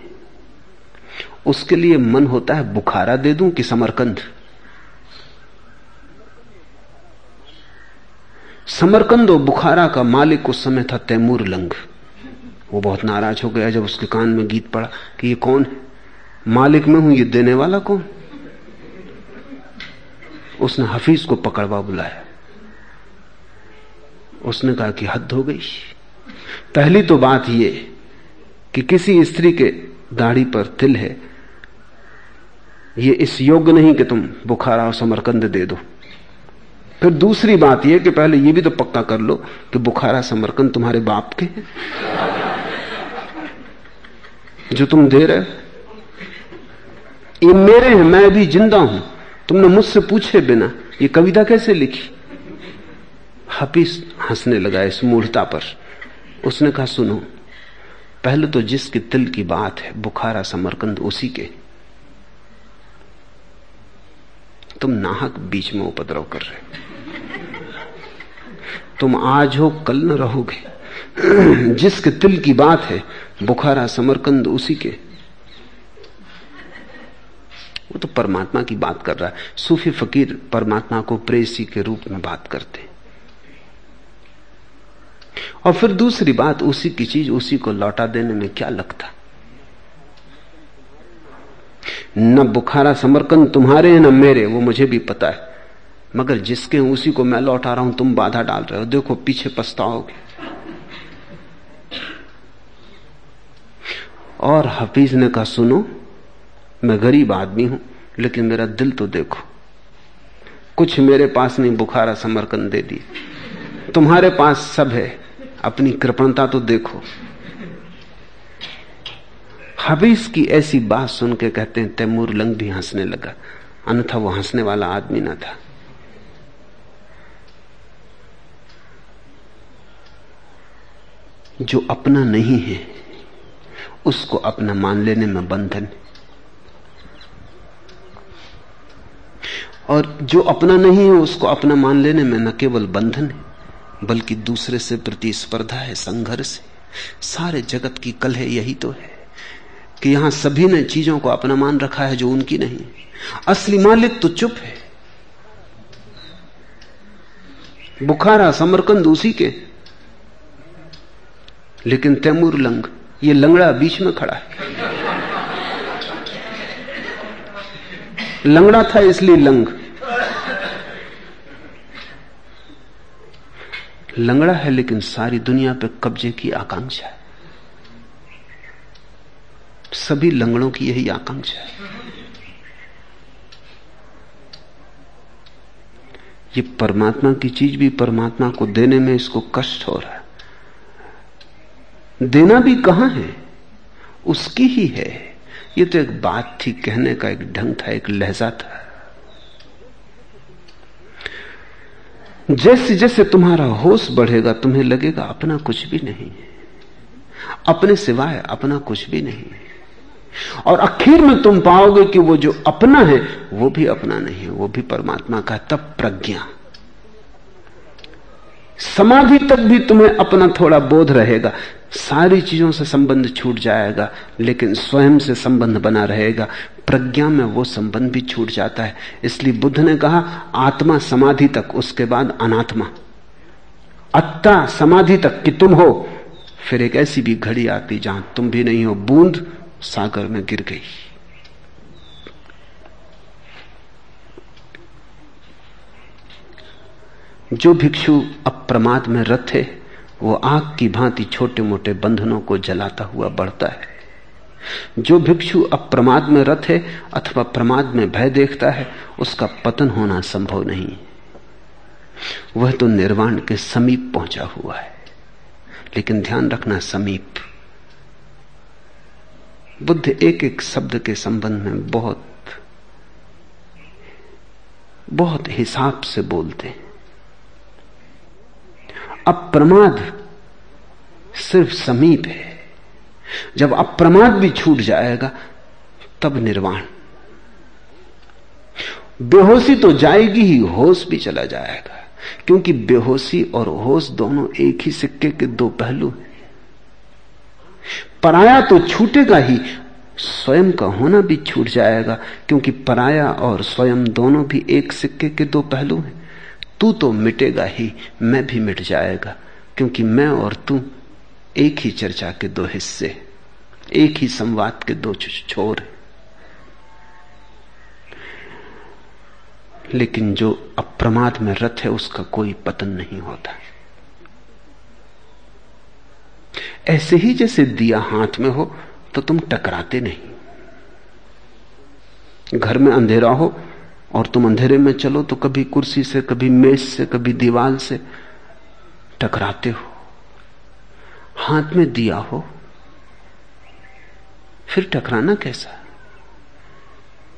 उसके लिए मन होता है बुखारा दे दूँ कि समरकंद। समरकंद और बुखारा का मालिक उस समय था तैमूर लंग। वो बहुत नाराज़ हो गया जब उसके कान में गीत पड़ा कि ये कौन है? मालिक में हूँ, ये देने वाला कौन? उसने हफीज को पकड़वा बुलाया। उसने कहा कि हद हो गई। पहली तो बात यह कि किसी स्त्री के दाढ़ी पर तिल है। ये इस योग्य नहीं कि तुम बुखारा और समरकंद दे दो। फिर दूसरी बात यह कि पहले यह भी तो पक्का कर लो कि बुखारा, समरकंद तुम्हारे बाप के हैं। जो तुम दे रहे ये मेरे हैं, मैं अभी ज़िंदा हूँ। तुमने मुझसे पूछे बिना ये कविता कैसे लिखी? हफीज हंसने लगा इस मूर्ता पर। उसने कहा, सुनो, पहले तो जिसके तिल की बात है, बुखारा समरकंद उसी के। तुम नाहक बीच में उपद्रव कर रहे तुम आज हो, कल न रहोगे। जिसके तिल की बात है, बुखारा समरकंद उसी के। वो तो परमात्मा की बात कर रहा है। सूफी फकीर परमात्मा को प्रेसी के रूप में बात करते और फिर दूसरी बात, उसी की चीज़, उसी को लौटा देने में क्या लगता न बुखारा समरकंद तुम्हारे हैं, न मेरे, वो मुझे भी पता है। मगर जिसके उसी को मैं लौटा रहा हूँ, तुम बाधा डाल रहे हो। देखो, पीछे पछताओगे। और हफीज ने कहा, सुनो मैं गरीब आदमी हूँ, लेकिन मेरा दिल तो देखो। कुछ मेरे पास नहीं, बुखारा समरकन दे दी तुम्हारे पास सब है, अपनी कृपणता तो देखो। हबीस की ऐसी बात सुन के कहते हैं, तैमूर लंग भी हंसने लगा। अन्यथा वो हंसने वाला आदमी ना था। जो अपना नहीं है, उसको अपना मान लेने में बंधन और जो अपना नहीं है, उसको अपना मान लेने में न केवल बंधन है, बल्कि दूसरे से प्रतिस्पर्धा है, संघर्ष है। सारे जगत की कल है, यही तो है कि यहाँ सभी ने चीज़ों को अपना मान रखा है जो उनकी नहीं असली मालिक तो चुप है। बुखारा, समरकंद उसी के। लेकिन तैमूर लंग, ये लंगड़ा बीच में खड़ा है। लंगड़ा था इसलिए लंग। लंगड़ा है, लेकिन सारी दुनिया पे कब्जे की आकांक्षा है। सभी लंगड़ों की यही आकांक्षा है। ये परमात्मा की चीज़ भी परमात्मा को देने में इसको कष्ट हो रहा है। देना भी कहाँ है? उसकी ही है। ये तो एक बात थी, कहने का एक ढंग था, एक लहजा था। जैसे जैसे तुम्हारा होश बढ़ेगा, तुम्हें लगेगा अपना कुछ भी नहीं अपने सिवाय अपना कुछ भी नहीं और आखिर में तुम पाओगे कि वो जो अपना है, वो भी अपना नहीं है, वो भी परमात्मा का तब प्रज्ञा। समाधि तक भी तुम्हें अपना थोड़ा बोध रहेगा। सारी चीज़ों से संबंध छूट जाएगा, लेकिन स्वयं से संबंध बना रहेगा। प्रज्ञा में वो संबंध भी छूट जाता है। इसलिए बुद्ध ने कहा, आत्मा समाधि तक, उसके बाद अनात्मा। अत्ता समाधि तक कि तुम हो। फिर एक ऐसी भी घड़ी आती जहाँ तुम भी नहीं हो। बूंद सागर में गिर गई। जो भिक्षु अप्रमाद में रथ है, वो आग की भांति छोटे मोटे बंधनों को जलाता हुआ बढ़ता है। जो भिक्षु अप्रमाद में रथ है अथवा प्रमाद में भय देखता है, उसका पतन होना संभव नहीं। वह तो निर्वाण के समीप पहुँचा हुआ है। लेकिन ध्यान रखना समीप। बुद्ध एक एक शब्द के संबंध में बहुत बहुत हिसाब से बोलते हैं। अप्रमाद सिर्फ़ समीप है। जब अप्रमाद भी छूट जाएगा, तब निर्वाण। बेहोशी तो जाएगी ही, होश भी चला जाएगा। क्योंकि बेहोशी और होश दोनों एक ही सिक्के के दो पहलू हैं। पराया तो छूटेगा ही, स्वयं का होना भी छूट जाएगा, क्योंकि पराया और स्वयं दोनों भी एक सिक्के के दो पहलू हैं। तू तो मिटेगा ही, मैं भी मिट जाएगा, क्योंकि मैं और तू एक ही चर्चा के दो हिस्से, एक ही संवाद के दो छोर। लेकिन जो अप्रमाद में रथ है, उसका कोई पतन नहीं होता। ऐसे ही जैसे दिया हाथ में हो तो तुम टकराते नहीं। घर में अंधेरा हो, और तुम अंधेरे में चलो तो कभी कुर्सी से, कभी मेज से, कभी दीवार से टकराते हो। हाथ में दिया हो, फिर टकराना कैसा?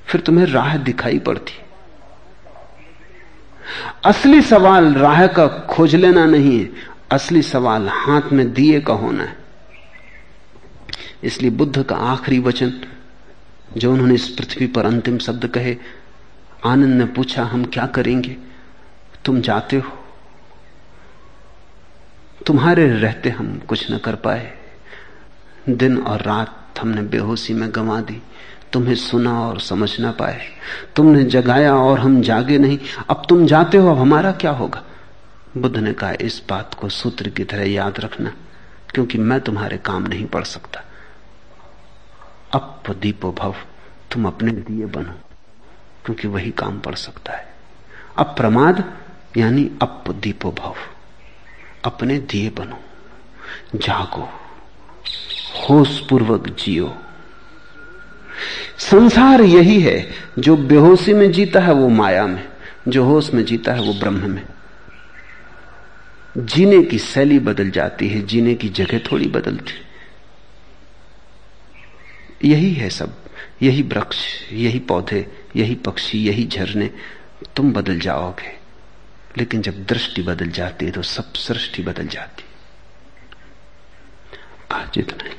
फिर तुम्हें राह दिखाई पड़ती। असली सवाल राह का खोज लेना नहीं है, असली सवाल हाथ में दिए का होना है। इसलिए बुद्ध का आखिरी वचन, जो उन्होंने इस पृथ्वी पर अंतिम शब्द कहे, आनंद ने पूछा, हम क्या करेंगे? तुम जाते हो? तुम्हारे रहते हम कुछ न कर पाए। दिन और रात हमने बेहोशी में गंवा दी। तुम्हें सुना और समझ ना पाए। तुमने जगाया और हम जागे नहीं। अब तुम जाते हो, अब हमारा क्या होगा? बुद्ध ने कहा, इस बात को सूत्र की तरह याद रखना, क्योंकि मैं तुम्हारे काम नहीं पड़ सकता। अप दीपो भव, तुम अपने दिए बनो, क्योंकि वही काम पड़ सकता है। अप्रमाद यानी अप दीपो भव। अपने दिए बनो। जागो होश पूर्वक जियो। संसार यही है, जो बेहोशी में जीता है वो माया में, जो होश में जीता है वो ब्रह्म में। जीने की शैली बदल जाती है, जीने की जगह थोड़ी बदलती। यही है सब, यही वृक्ष, यही पौधे, यही पक्षी, यही झरने, तुम बदल जाओगे। लेकिन जब दृष्टि बदल जाती है तो सब सृष्टि बदल जाती है। आज इतना